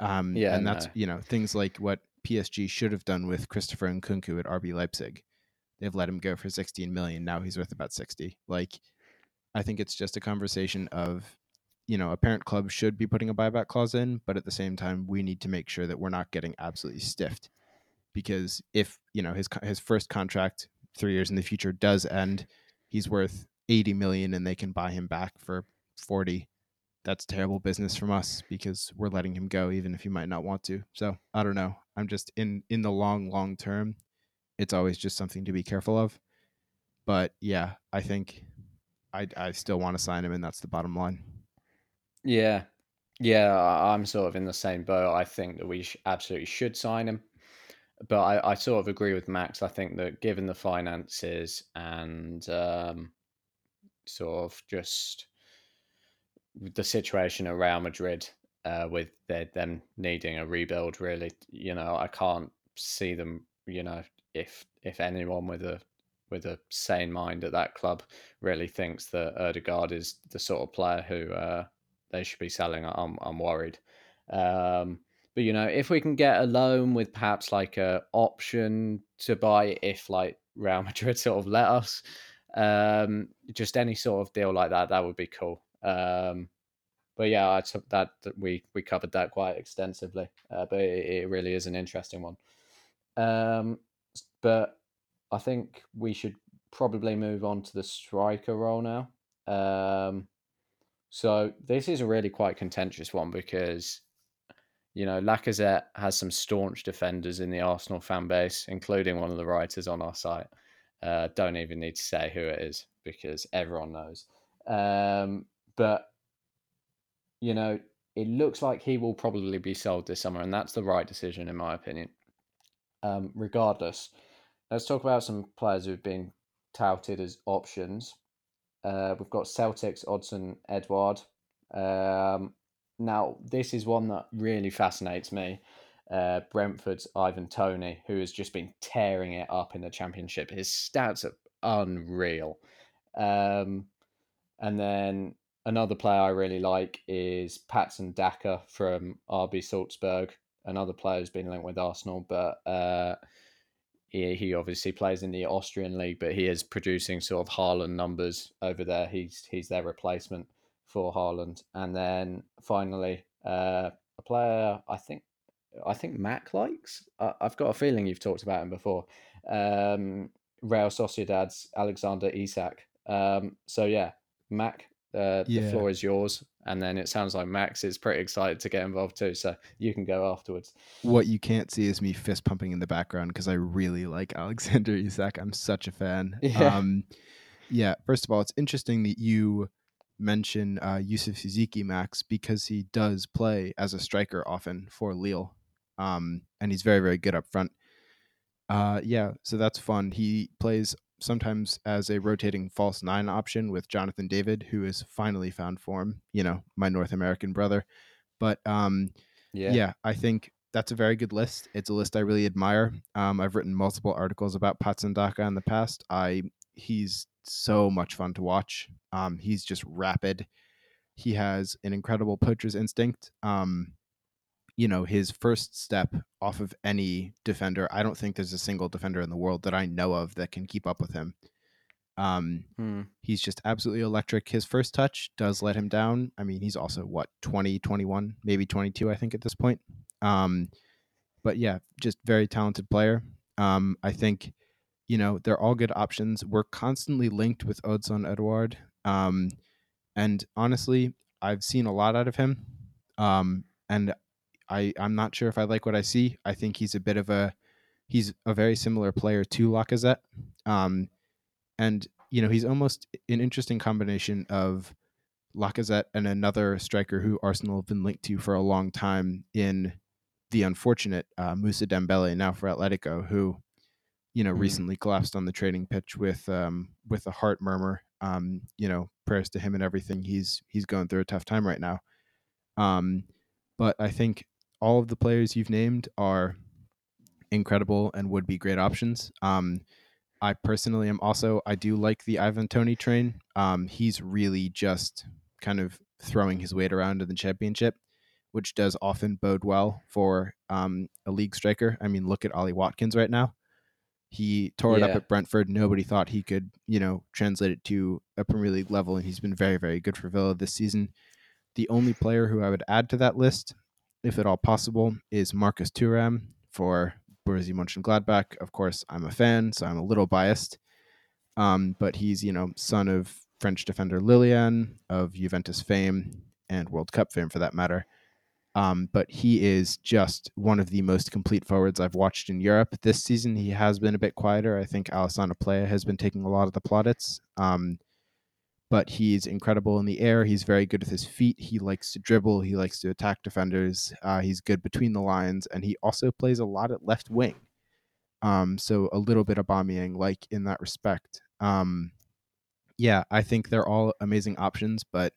Um, yeah. And that's, no. you know, things like what PSG should have done with Christopher Nkunku at RB Leipzig. They've let him go for 16 million. Now he's worth about 60. Like, I think it's just a conversation of, you know, a parent club should be putting a buyback clause in, but at the same time, we need to make sure that we're not getting absolutely stiffed. Because if, you know, his his first contract three years in the future does end, he's worth 80 million and they can buy him back for 40. That's terrible business from us because we're letting him go even if he might not want to. So I don't know. I'm just in in the long long term, it's always just something to be careful of. But yeah, I think I I still want to sign him, and that's the bottom line. Yeah, yeah, I'm sort of in the same boat. I think that we sh- absolutely should sign him but I, I sort of agree with Max. I think that given the finances and um, sort of just the situation at Real Madrid uh, with their, them needing a rebuild, really, you know, I can't see them. You know, if if anyone with a with a sane mind at that club really thinks that Odegaard is the sort of player who uh, they should be selling, I'm I'm worried. Um, but you know, if we can get a loan with perhaps like a option to buy if like Real Madrid sort of let us, um, just any sort of deal like that, that would be cool. Um, but yeah, I took that, we we covered that quite extensively. Uh, but it, it, really is an interesting one. Um, but I think we should probably move on to the striker role now. Um, so this is a really quite contentious one because you know, Lacazette has some staunch defenders in the Arsenal fan base, including one of the writers on our site. Uh, don't even need to say who it is because everyone knows. Um, but, you know, it looks like he will probably be sold this summer, and that's the right decision, in my opinion. Um, regardless, let's talk about some players who've been touted as options. Uh, we've got Celtic's, Odsonne, Edouard. Um, now, this is one that really fascinates me. Uh, Brentford's Ivan Toney, who has just been tearing it up in the championship. His stats are unreal. Um, and then another player I really like is Patson Daka from RB Salzburg. Another player who's been linked with Arsenal, but uh, he, he obviously plays in the Austrian league, but he is producing sort of Haaland numbers over there. He's he's their replacement for Haaland. And then finally, uh, a player I think I think Mac likes. I, have got a feeling you've talked about him before. Um, Real Sociedad's Alexander Isak. Um, so yeah, Mac, uh, yeah. the floor is yours. And then it sounds like Max is pretty excited to get involved too. So you can go afterwards. What you can't see is me fist pumping in the background because I really like Alexander Isak. I'm such a fan. Yeah. Um, yeah. First of all, it's interesting that you mention uh, Yusuf Yazici Max because he does play as a striker often for Lille, um, and he's very very good up front. Uh, yeah, so that's fun. He plays sometimes as a rotating false nine option with Jonathan David, who has finally found form. You know, my North American brother. But um, yeah. yeah, I think that's a very good list. It's a list I really admire. Um, I've written multiple articles about Patson Daka in the past. I he's so much fun to watch. Um, he's just rapid. He has an incredible poacher's instinct. Um, you know, his first step off of any defender. I don't think there's a single defender in the world that I know of that can keep up with him. Um, hmm. He's just absolutely electric. His first touch does let him down. I mean, he's also what 20, 21, maybe 22, I think, at this point. Um, but yeah, just very talented player. Um, I think, you know, they're all good options. We're constantly linked with Odsonne Edouard. Um, and honestly, I've seen a lot out of him. Um, and I, I'm not sure if I like what I see. I think he's a bit of a he's a very similar player to Lacazette. Um, and you know he's almost an interesting combination of Lacazette and another striker who Arsenal have been linked to for a long time in the unfortunate uh, Moussa Dembele now for Atletico, who you know mm. recently collapsed on the training pitch with um, with a heart murmur. Um, you know, prayers to him and everything. He's he's going through a tough time right now. Um, but I think all of the players you've named are incredible and would be great options. Um, I personally am also I do like the Ivan Toney train. Um, he's really just kind of throwing his weight around in the championship, which does often bode well for um, a league striker. I mean, look at Ollie Watkins right now. He tore yeah. it up at Brentford. Nobody thought he could, you know, translate it to a Premier League level, and he's been very, very good for Villa this season. The only player who I would add to that list, if at all possible, is Marcus Thuram for Borussia Mönchengladbach. Of course, I'm a fan, so I'm a little biased. Um, but he's, you know, son of French defender Lilian of Juventus fame and World Cup fame for that matter. Um, but he is just one of the most complete forwards I've watched in Europe. This season, he has been a bit quieter. I think Alassane Plea has been taking a lot of the plaudits. Um, but he's incredible in the air. He's very good with his feet. He likes to dribble. He likes to attack defenders. Uh, he's good between the lines, and he also plays a lot at left wing. Um, so a little bit of bombing, like in that respect. Um, yeah, I think they're all amazing options, but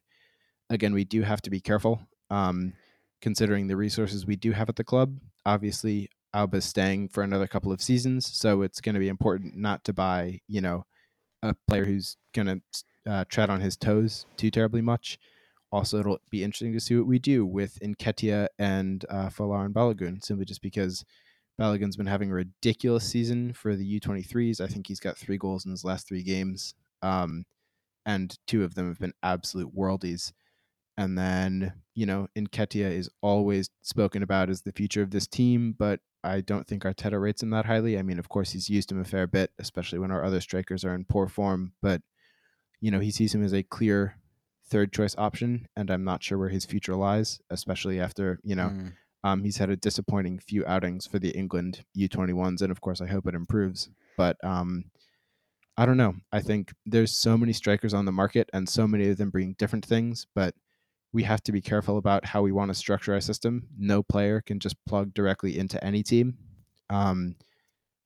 again, we do have to be careful um, considering the resources we do have at the club. Obviously, Auba's staying for another couple of seasons, so it's going to be important not to buy, you know, a player who's going to uh, tread on his toes too terribly much. Also, it'll be interesting to see what we do with Nketiah and uh, Folarin Balogun, simply just because Balogun's been having a ridiculous season for the U23s. I think he's got three goals in his last three games, um, and two of them have been absolute worldies. And then, you know, Nketiah is always spoken about as the future of this team, but I don't think Arteta rates him that highly. I mean, of course, he's used him a fair bit, especially when our other strikers are in poor form, but you know, he sees him as a clear third choice option, and I'm not sure where his future lies, especially after, you know, mm. um, he's had a disappointing few outings for the England U21s, and of course, I hope it improves. But um, I don't know. I think there's so many strikers on the market, and so many of them bring different things, but we have to be careful about how we want to structure our system. No player can just plug directly into any team. Um,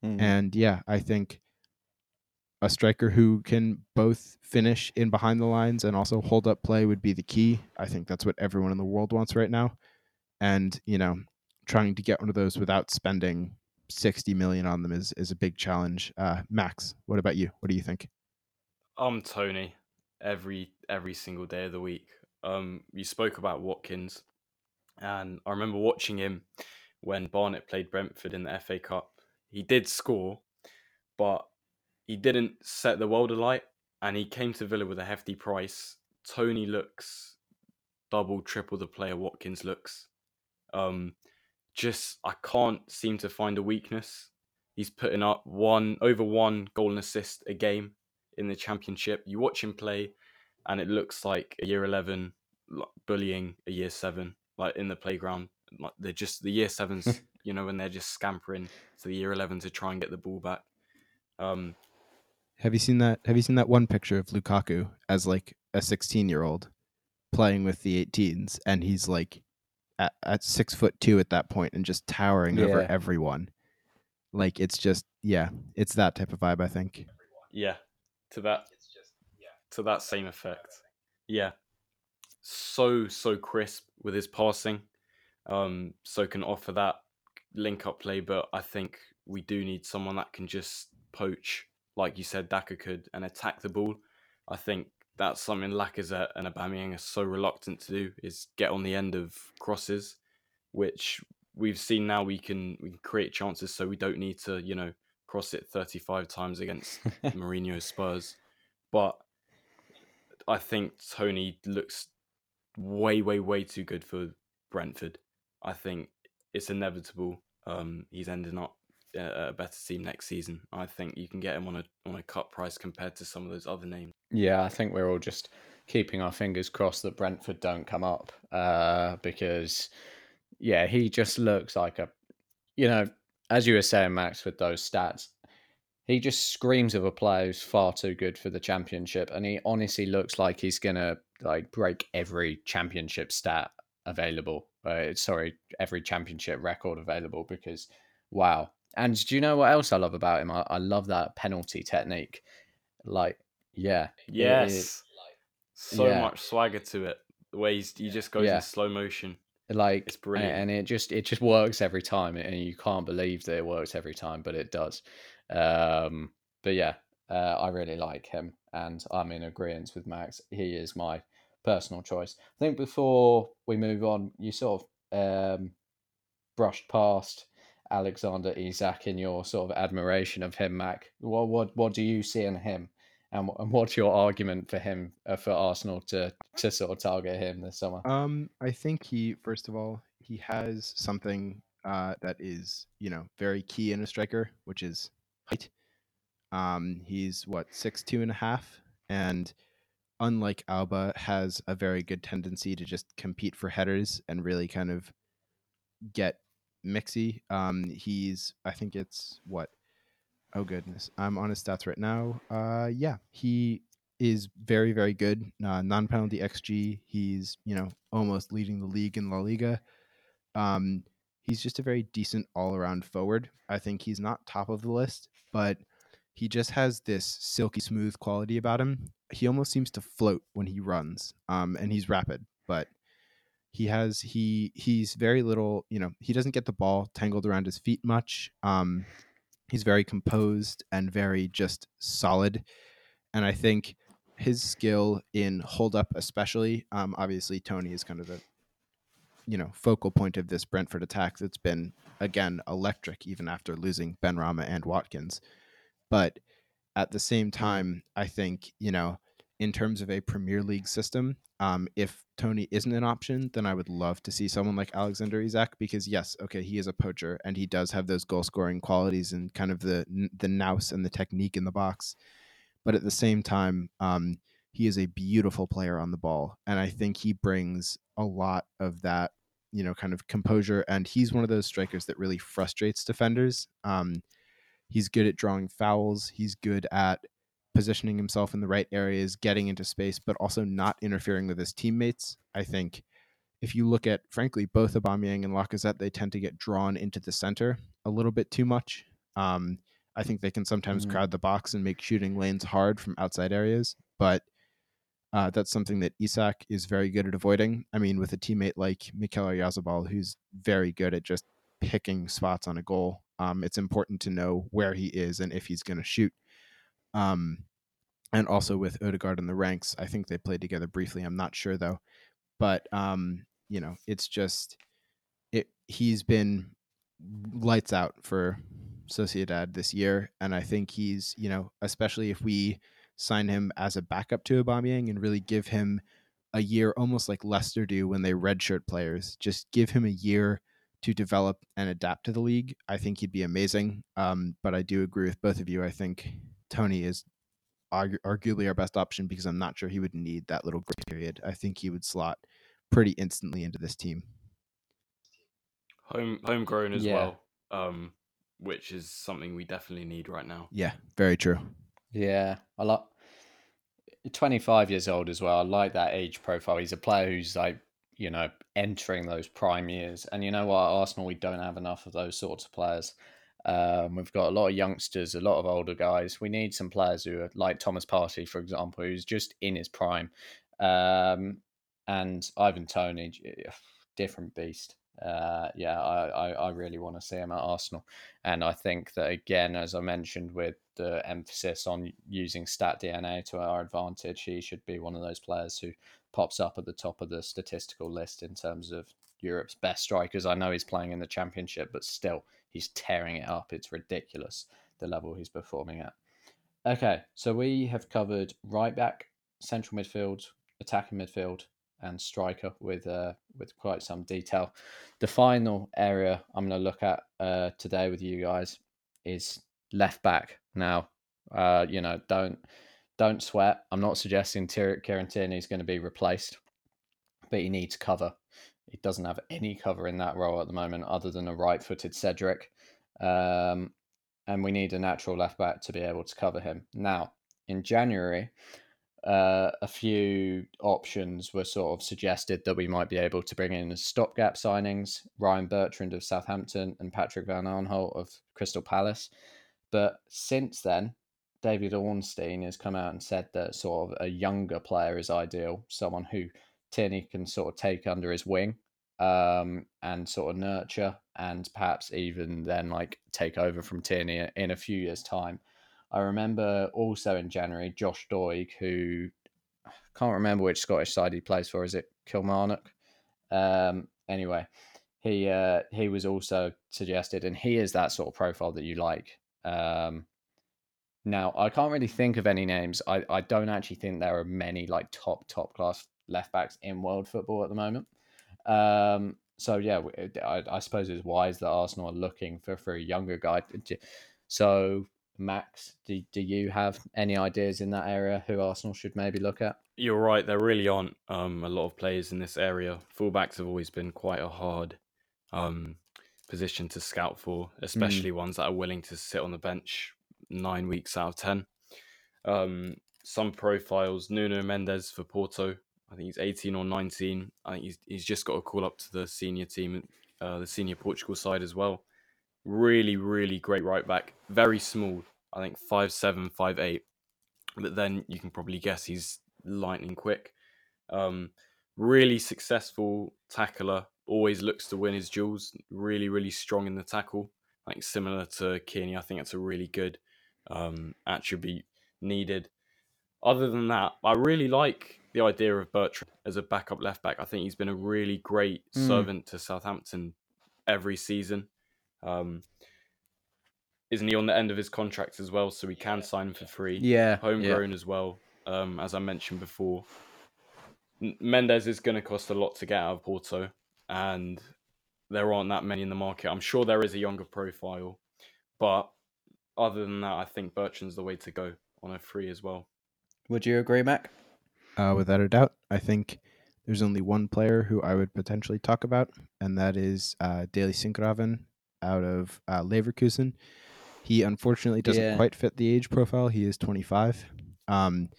mm. And yeah, I think a striker who can both finish in behind the lines and also hold up play would be the key. I think that's what everyone in the world wants right now. And, you know, trying to get one of those without spending 60 million on them is, is a big challenge. Uh, Max, what about you? What do you think? I'm Toney every every single day of the week. Um, you spoke about Watkins, and I remember watching him when Barnet played Brentford in the FA Cup. He did score, but he didn't set the world alight, and he came to Villa with a hefty price. Toney looks double, triple the player Watkins looks. Um, just I can't seem to find a weakness. He's putting up one over one goal and assist a game in the championship. You watch him play, and it looks like a year eleven bullying a year seven, like in the playground. Like they're just the year sevens, you know, when they're just scampering to the year eleven to try and get the ball back. Um, have you seen that? Have you seen that one picture of Lukaku as like a 16 year old playing with the 18s, and he's like at, at six foot two at that point and just towering over everyone. Like it's just yeah, it's that type of vibe. I think. Yeah, to that. Just, yeah. To that same effect. Yeah, so so crisp with his passing. Um, so can offer that link up play, but I think we do need someone that can just poach, like you said, Daka could, and attack the ball. I think that's something Lacazette and Aubameyang are so reluctant to do is get on the end of crosses, which we've seen now we can we can create chances, so we don't need to you know cross it 35 times against Mourinho's Spurs. But I think Toney looks way, way, way too good for Brentford. I think it's inevitable. Um, he's ending up a better team next season. I think you can get him on a on a cut price compared to some of those other names. Yeah, I think we're all just keeping our fingers crossed that Brentford don't come up uh, because, yeah, he just looks like a, you know, as you were saying, Max, with those stats, he just screams of a player who's far too good for the championship, and he honestly looks like he's gonna like break every championship stat available. Uh, sorry, every championship record available because, wow. And do you know what else I love about him? I, I love that penalty technique. Like, yeah, Yes, so yeah. much swagger to it. The way he's, he just goes Yeah. in slow motion. like It's brilliant. and it just it just works every time and you can't believe that it works every time but it does um but yeah uh, i really like him and i'm in agreement with max he is my personal choice i think before we move on you sort of um brushed past alexander isak in your sort of admiration of him mac? What what what do you see in him? And, and what's your argument for him uh, for arsenal to to sort of target him this summer? Um, I think he first of all he has something uh, that is you know very key in a striker, which is height. Um, he's what six two and a half, and unlike Auba, has a very good tendency to just compete for headers and really kind of get mixy. Um, he's I think it's what oh goodness, I'm on his stats right now. Uh, yeah, he is very very good. Uh, non penalty xG. He's you know almost leading the league in La Liga. Um, he's just a very decent all around forward. I think he's not top of the list, but he just has this silky smooth quality about him. He almost seems to float when he runs. Um, and he's rapid, but he has he he's very little. You know, he doesn't get the ball tangled around his feet much. Um, he's very composed and very just solid. And I think his skill in hold up, especially, um, obviously Toney is kind of the you know focal point of this Brentford attack that's been again electric even after losing Benrahma and Watkins. But at the same time, I think you know in terms of a Premier League system, um, if Toney isn't an option, then I would love to see someone like Alexander Isak because yes, okay, he is a poacher and he does have those goal scoring qualities and kind of the the nous and the technique in the box. But at the same time, um, he is a beautiful player on the ball, and I think he brings a lot of that, you know, kind of composure. And he's one of those strikers that really frustrates defenders. Um, he's good at drawing fouls. He's good at positioning himself in the right areas, getting into space, but also not interfering with his teammates. I think if you look at, frankly, both Aubameyang and Lacazette, they tend to get drawn into the center a little bit too much. Um, I think they can sometimes Mhm. crowd the box and make shooting lanes hard from outside areas, but uh, that's something that Isak is very good at avoiding. I mean, with a teammate like Mikel Oyarzabal, who's very good at just picking spots on a goal, um, it's important to know where he is and if he's going to shoot. Um, and also with Odegaard in the ranks, I think they played together briefly. I'm not sure though, but um, you know, it's just it. He's been lights out for Sociedad this year, and I think he's you know, especially if we sign him as a backup to Aubameyang and really give him a year, almost like Leicester do when they redshirt players. Just give him a year to develop and adapt to the league. I think he'd be amazing. Um, but I do agree with both of you. I think Toney is argu- arguably our best option because I'm not sure he would need that little grace period. I think he would slot pretty instantly into this team. Home homegrown as Yeah. well, um, which is something we definitely need right now. Yeah, very true. Yeah, I like. 25 years old as well. I like that age profile. He's a player who's like, you know, entering those prime years. And you know what, Arsenal, we don't have enough of those sorts of players. Um, we've got a lot of youngsters, a lot of older guys. We need some players who are like Thomas Partey, for example, who's just in his prime. Um, and Ivan Toney, different beast. Uh, yeah, I, I, I really want to see him at Arsenal. And I think that, again, as I mentioned, with the emphasis on using stat DNA to our advantage, he should be one of those players who pops up at the top of the statistical list in terms of Europe's best strikers. I know he's playing in the championship, but still, he's tearing it up. It's ridiculous the level he's performing at. Okay, so we have covered right back, central midfield, attacking midfield, and striker with uh, with quite some detail. The final area I'm going to look at uh, today with you guys is left back. Now, uh, you know, don't don't sweat. I'm not suggesting Kieran Tierney is going to be replaced, but he needs cover. He doesn't have any cover in that role at the moment, other than a right-footed Cedric, um, and we need a natural left back to be able to cover him. Now, in January, uh, a few options were sort of suggested that we might be able to bring in stopgap signings Ryan Bertrand of Southampton and Patrick Van Aanholt of Crystal Palace. But since then, David Ornstein has come out and said that sort of a younger player is ideal, someone who Tierney can sort of take under his wing um, and sort of nurture and perhaps even then like take over from Tierney in a few years' time. I remember also in January, Josh Doig, who can't remember which Scottish side he plays for. Is it Kilmarnock? Um, anyway, he uh, he was also suggested, and he is that sort of profile that you like. Um, now, I can't really think of any names. I, I don't actually think there are many like top top class left backs in world football at the moment. Um, so yeah, I, I suppose it's wise that Arsenal are looking for for a younger guy. So Max, do, do you have any ideas in that area who Arsenal should maybe look at? You're right. There really aren't um, a lot of players in this area. Fullbacks have always been quite a hard um, position to scout for, hmm. especially mm. ones that are willing to sit on the bench nine weeks out of ten. Um, some profiles: Nuno Mendes for Porto. I think he's 18 or 19. I think he's he's just got a call up to the senior team, uh, the senior Portugal side as well. Really, really great right back. Very small. I think five seven, five eight. But then you can probably guess he's lightning quick. Um, really successful tackler. Always looks to win his duels. Really, really strong in the tackle. I think similar to Tierney. I think that's a really good um, attribute needed. Other than that, I really like the idea of Bertrand as a backup left back. I think he's been a really great mm. servant to Southampton every season. Um, isn't he on the end of his contract as well? So we can sign him for free. Yeah, homegrown yeah. as well. Um, as I mentioned before, Mendes is going to cost a lot to get out of Porto, and there aren't that many in the market. I'm sure there is a younger profile, but other than that, I think Bertrand's the way to go on a free as well. Would you agree, Mac? Uh, without a doubt, I think there's only one player who I would potentially talk about, and that is uh, Daley Sinkgraven out of uh, Leverkusen. He unfortunately doesn't yeah. quite fit the age profile. He is 25, um,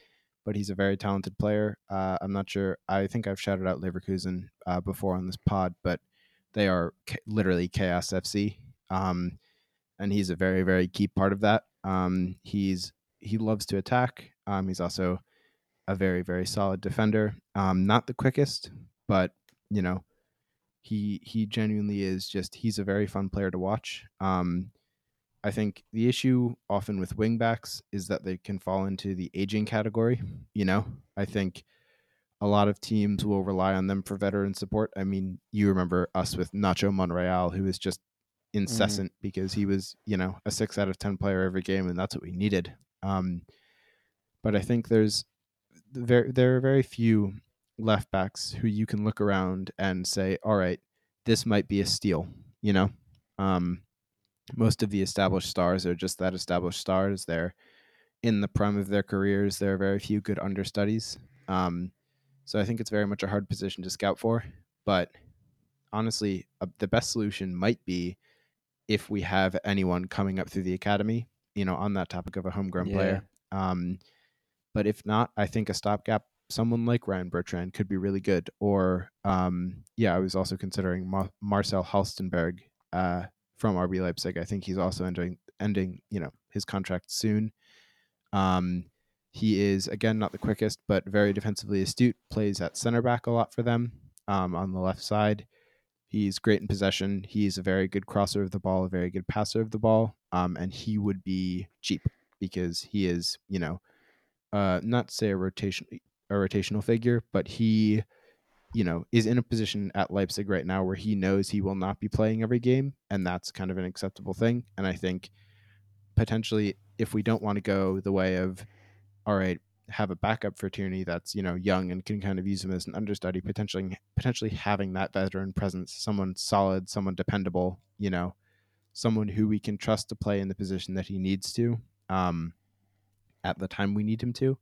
but he's a very talented player. Uh, I'm not sure. I think I've shouted out Leverkusen uh, before on this pod, but they are ca- literally chaos FC, um, and he's a very very key part of that. Um, he's he loves to attack. Um, he's also a very very solid defender. Um, not the quickest, but you know he he genuinely is just he's a very fun player to watch. Um, I think the issue often with wingbacks is that they can fall into the aging category. You know, I think a lot of teams will rely on them for veteran support. I mean, you remember us with Nacho Monreal, who was just mm-hmm. incessant mm-hmm. because he was, you know, a six out of 10 player every game, and that's what we needed. Um, but I think there's very, there are very few left backs who you can look around and say, all right, this might be a steal, you know? Um, most of the established stars are just that established stars. They're in the prime of their careers. There are very few good understudies. Um, so I think it's very much a hard position to scout for. But honestly, uh, the best solution might be if we have anyone coming up through the academy, you know, on that topic of a homegrown yeah. player. Um, but if not, I think a stopgap someone like Ryan Bertrand could be really good. Or um, yeah, I was also considering Ma- Marcel Halstenberg uh, from RB Leipzig. I think he's also ending ending you know his contract soon. Um, he is again not the quickest, but very defensively astute. Plays at center back a lot for them um, on the left side. He's great in possession. He's a very good crosser of the ball, a very good passer of the ball, um, and he would be cheap because he is, you know, uh, not say a rotation a rotational figure, but he, you know, is in a position at Leipzig right now where he knows he will not be playing every game, and that's kind of an acceptable thing. And I think potentially, if we don't want to go the way of, all right, have a backup for Tierney that's you know young and can kind of use him as an understudy, potentially potentially having that veteran presence, someone solid, someone dependable, you know, someone who we can trust to play in the position that he needs to um, at the time we need him to,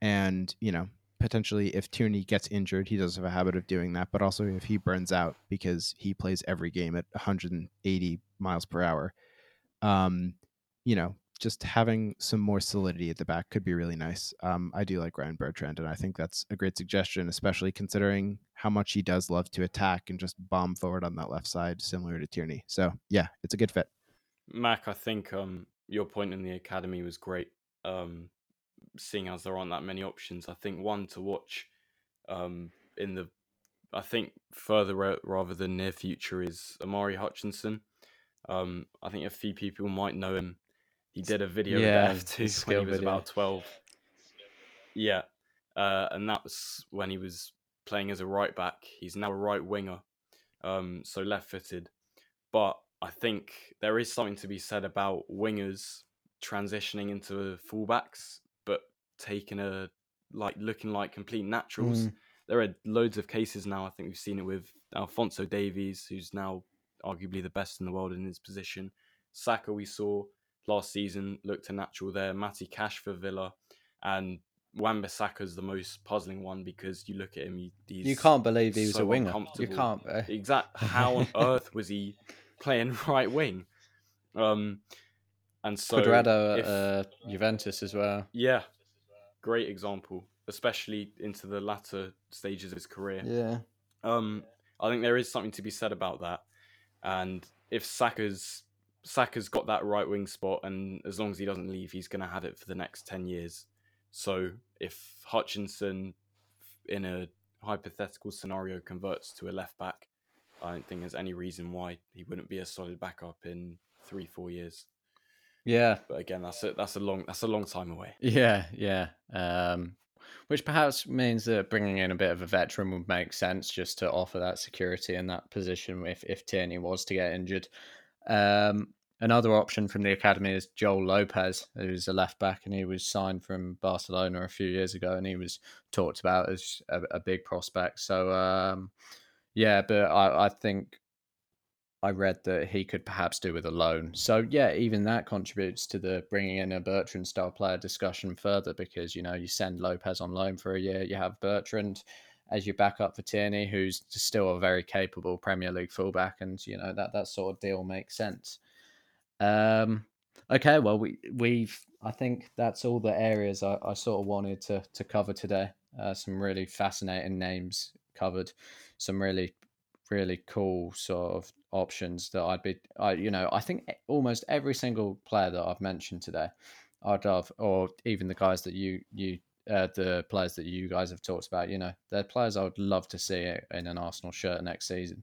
and you know potentially if Tierney gets injured, he does have a habit of doing that, but also if he burns out because he plays every game at 180 miles per hour, um, you know, just having some more solidity at the back could be really nice. Um, I do like Ryan Bertrand, and I think that's a great suggestion, especially considering how much he does love to attack and just bomb forward on that left side, similar to Tierney. So yeah, it's a good fit. Mac, I think um, your point in the academy was great. Um, seeing as there aren't that many options, I think one to watch um, in the, I think further rather than near future is Omari Hutchinson. Um, I think a few people might know him he did a video yeah, with F2 when he was video. about 12. Yeah. Uh, and that was when he was playing as a right back. He's now a right winger, um, so left footed. But I think there is something to be said about wingers transitioning into fullbacks, but taking a like looking like complete naturals. Mm. There are loads of cases now. I think we've seen it with Alphonso Davies, who's now arguably the best in the world in his position. Saka, we saw last season looked a natural there. Matty Cash for Villa, and Wan-Bissaka's the most puzzling one because you look at him, he's you can't believe he was so a winger. You can't. Exact. How on earth was he playing right wing? Um, and so Cuadrado if, uh, Juventus as well. Yeah, great example, especially into the latter stages of his career. Yeah. Um, I think there is something to be said about that, and if Saka's Saka's got that right wing spot, and as long as he doesn't leave, he's going to have it for the next 10 years. So if Hutchinson, in a hypothetical scenario, converts to a left back, I don't think there's any reason why he wouldn't be a solid backup in three, four years. Yeah, but again, that's a that's a long that's a long time away. Yeah, yeah. Um, which perhaps means that bringing in a bit of a veteran would make sense just to offer that security in that position if if Tierney was to get injured. Um, another option from the academy is Joel Lopez, who's a left back, and he was signed from Barcelona a few years ago, and he was talked about as a, a big prospect. So, um, yeah, but I, I think I read that he could perhaps do with a loan. So yeah, even that contributes to the bringing in a Bertrand style player discussion further because you know you send Lopez on loan for a year, you have Bertrand as your backup for Tierney, who's still a very capable Premier League fullback, and you know that that sort of deal makes sense. Um, okay, well we we've I think that's all the areas I, I sort of wanted to to cover today. Uh, some really fascinating names covered, some really really cool sort of options that I'd be I you know I think almost every single player that I've mentioned today I'd have or even the guys that you you uh, the players that you guys have talked about, you know, they're players I would love to see in an Arsenal shirt next season.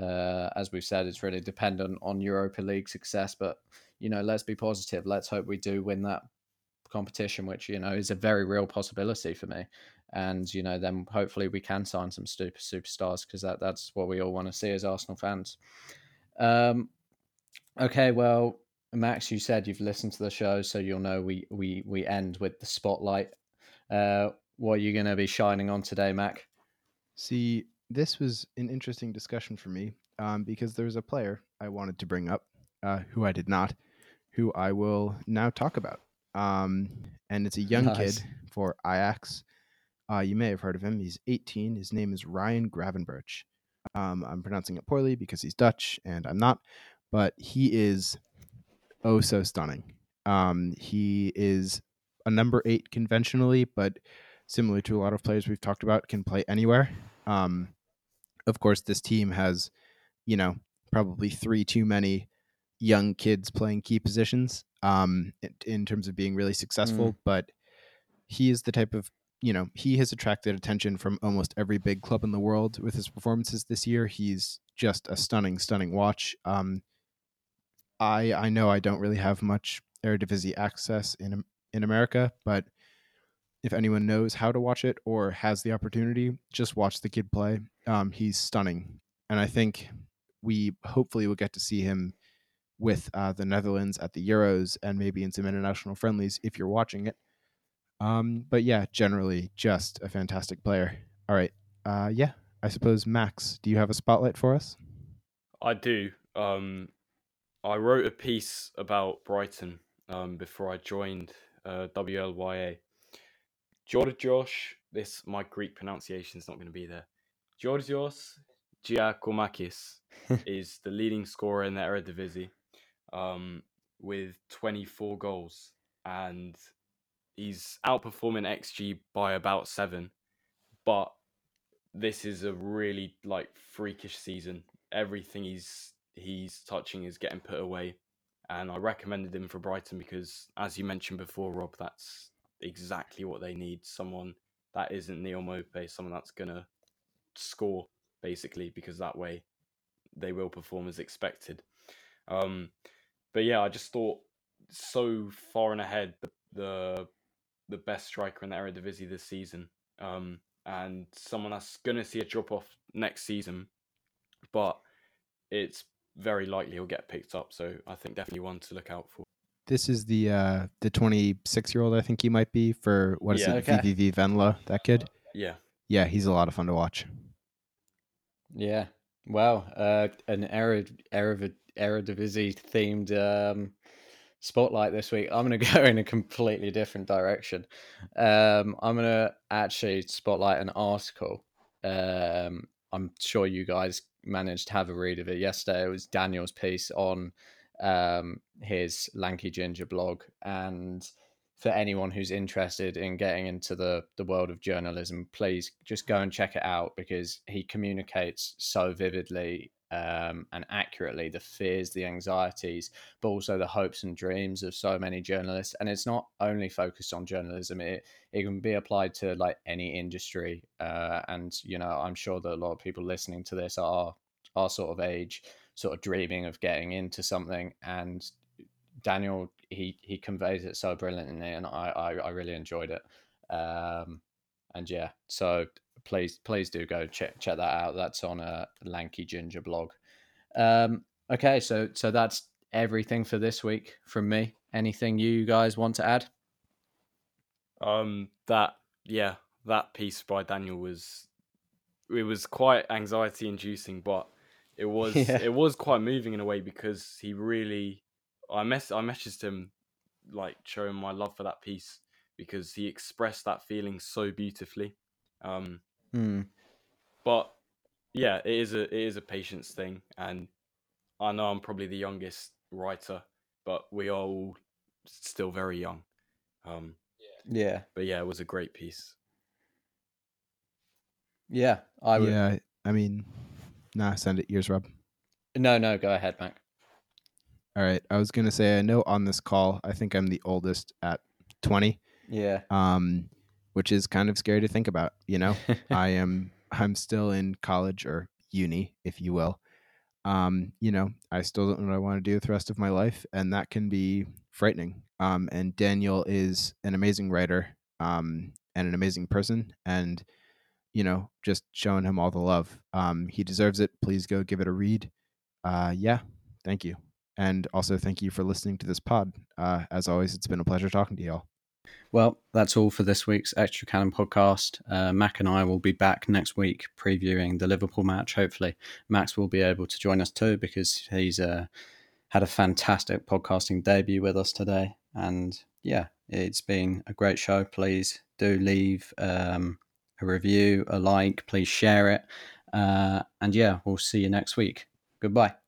Uh, as we've said, it's really dependent on Europa League success, but you know, let's be positive. Let's hope we do win that competition, which you know is a very real possibility for me. And you know, then hopefully we can sign some super superstars because that that's what we all want to see as Arsenal fans. Um, okay, well, Max, you said you've listened to the show, so you'll know we we we end with the spotlight uh, what are you going to be shining on today, Mac? See, this was an interesting discussion for me um, because there's a player I wanted to bring up uh, who I did not, who I will now talk about. Um, and it's a young nice. kid for Ajax. Uh, you may have heard of him. He's 18. His name is Ryan Gravenberch. Um, I'm pronouncing it poorly because he's Dutch and I'm not, but he is oh so stunning. Um, he is a number eight conventionally, but similar to a lot of players we've talked about, can play anywhere. Um, of course, this team has, you know, probably three too many young kids playing key positions um, in, in terms of being really successful. Mm. But he is the type of, you know, he has attracted attention from almost every big club in the world with his performances this year. He's just a stunning, stunning watch. Um, I I know I don't really have much Eredivisie access in in America, but if anyone knows how to watch it or has the opportunity, just watch the kid play. Um, he's stunning, and I think we hopefully will get to see him with uh, the Netherlands at the Euros and maybe in some international friendlies if you're watching it. Um, but yeah, generally just a fantastic player. All right, uh, yeah, I suppose Max, do you have a spotlight for us? I do. Um, I wrote a piece about Brighton um, before I joined uh, WLYA. Georgios, this my Greek pronunciation is not going to be there. Georgios Giakoumakis is the leading scorer in the Eredivisie um, with 24 goals, and he's outperforming XG by about seven. But this is a really like freakish season. Everything he's he's touching is getting put away, and I recommended him for Brighton because, as you mentioned before, Rob, that's exactly what they need. Someone that isn't Neal Maupay, someone that's gonna score basically, because that way they will perform as expected. Um, but yeah, I just thought so far and ahead the the, the best striker in the Eredivisie this season, um, and someone that's gonna see a drop off next season, but it's very likely he'll get picked up. So I think definitely one to look out for. This is the uh, the 26 year old I think he might be for what is Yeah. it Okay. VVV Venlo that kid. Yeah, Yeah, he's a lot of fun to watch. Yeah. Wow. Uh, an Era Era Eredivisie themed um, spotlight this week. I'm going to go in a completely different direction. Um, I'm going to actually spotlight an article. Um, I'm sure you guys managed to have a read of it yesterday. It was Daniel's piece on um, his Lanky Ginger blog, and for anyone who's interested in getting into the the world of journalism, please just go and check it out because he communicates so vividly um, and accurately the fears, the anxieties, but also the hopes and dreams of so many journalists. And it's not only focused on journalism; it it can be applied to like any industry. Uh, and you know, I'm sure that a lot of people listening to this are our sort of age, sort of dreaming of getting into something and Daniel he he conveys it so brilliantly, and I I, I really enjoyed it. Um, and yeah, so please please do go check check that out. That's on a Lanky Ginger blog. Um, okay, so so that's everything for this week from me. Anything you guys want to add? um, that yeah, that piece by Daniel was it was quite anxiety inducing, but it was Yeah. it was quite moving in a way because he really I mess I messaged him like showing my love for that piece because he expressed that feeling so beautifully. Um, Hmm. but yeah, it is a it is a patience thing, and I know I'm probably the youngest writer, but we are all still very young. Um, Yeah, but yeah, it was a great piece. yeah. I would. yeah, I mean, nah, send it. Yours, Rob. No, no. Go ahead, Mac. All right. I was gonna say I know on this call I think I'm the oldest at 20, Yeah. um, which is kind of scary to think about. You know, I am I'm still in college or uni, if you will. Um, you know, I still don't know what I want to do with the rest of my life, and that can be frightening. Um, and Daniel is an amazing writer, um, and an amazing person, and you know, just showing him all the love. Um, he deserves it. Please go give it a read. Uh, yeah, thank you, and also thank you for listening to this pod. Uh, as always, it's been a pleasure talking to y'all. Well, that's all for this week's Extra Cannon podcast. Uh, Mac and I will be back next week previewing the Liverpool match. Hopefully, Max will be able to join us too because he's uh, had a fantastic podcasting debut with us today. And yeah, it's been a great show. Please do leave um, a review, a like, please share it. Uh, and yeah, we'll see you next week. Goodbye.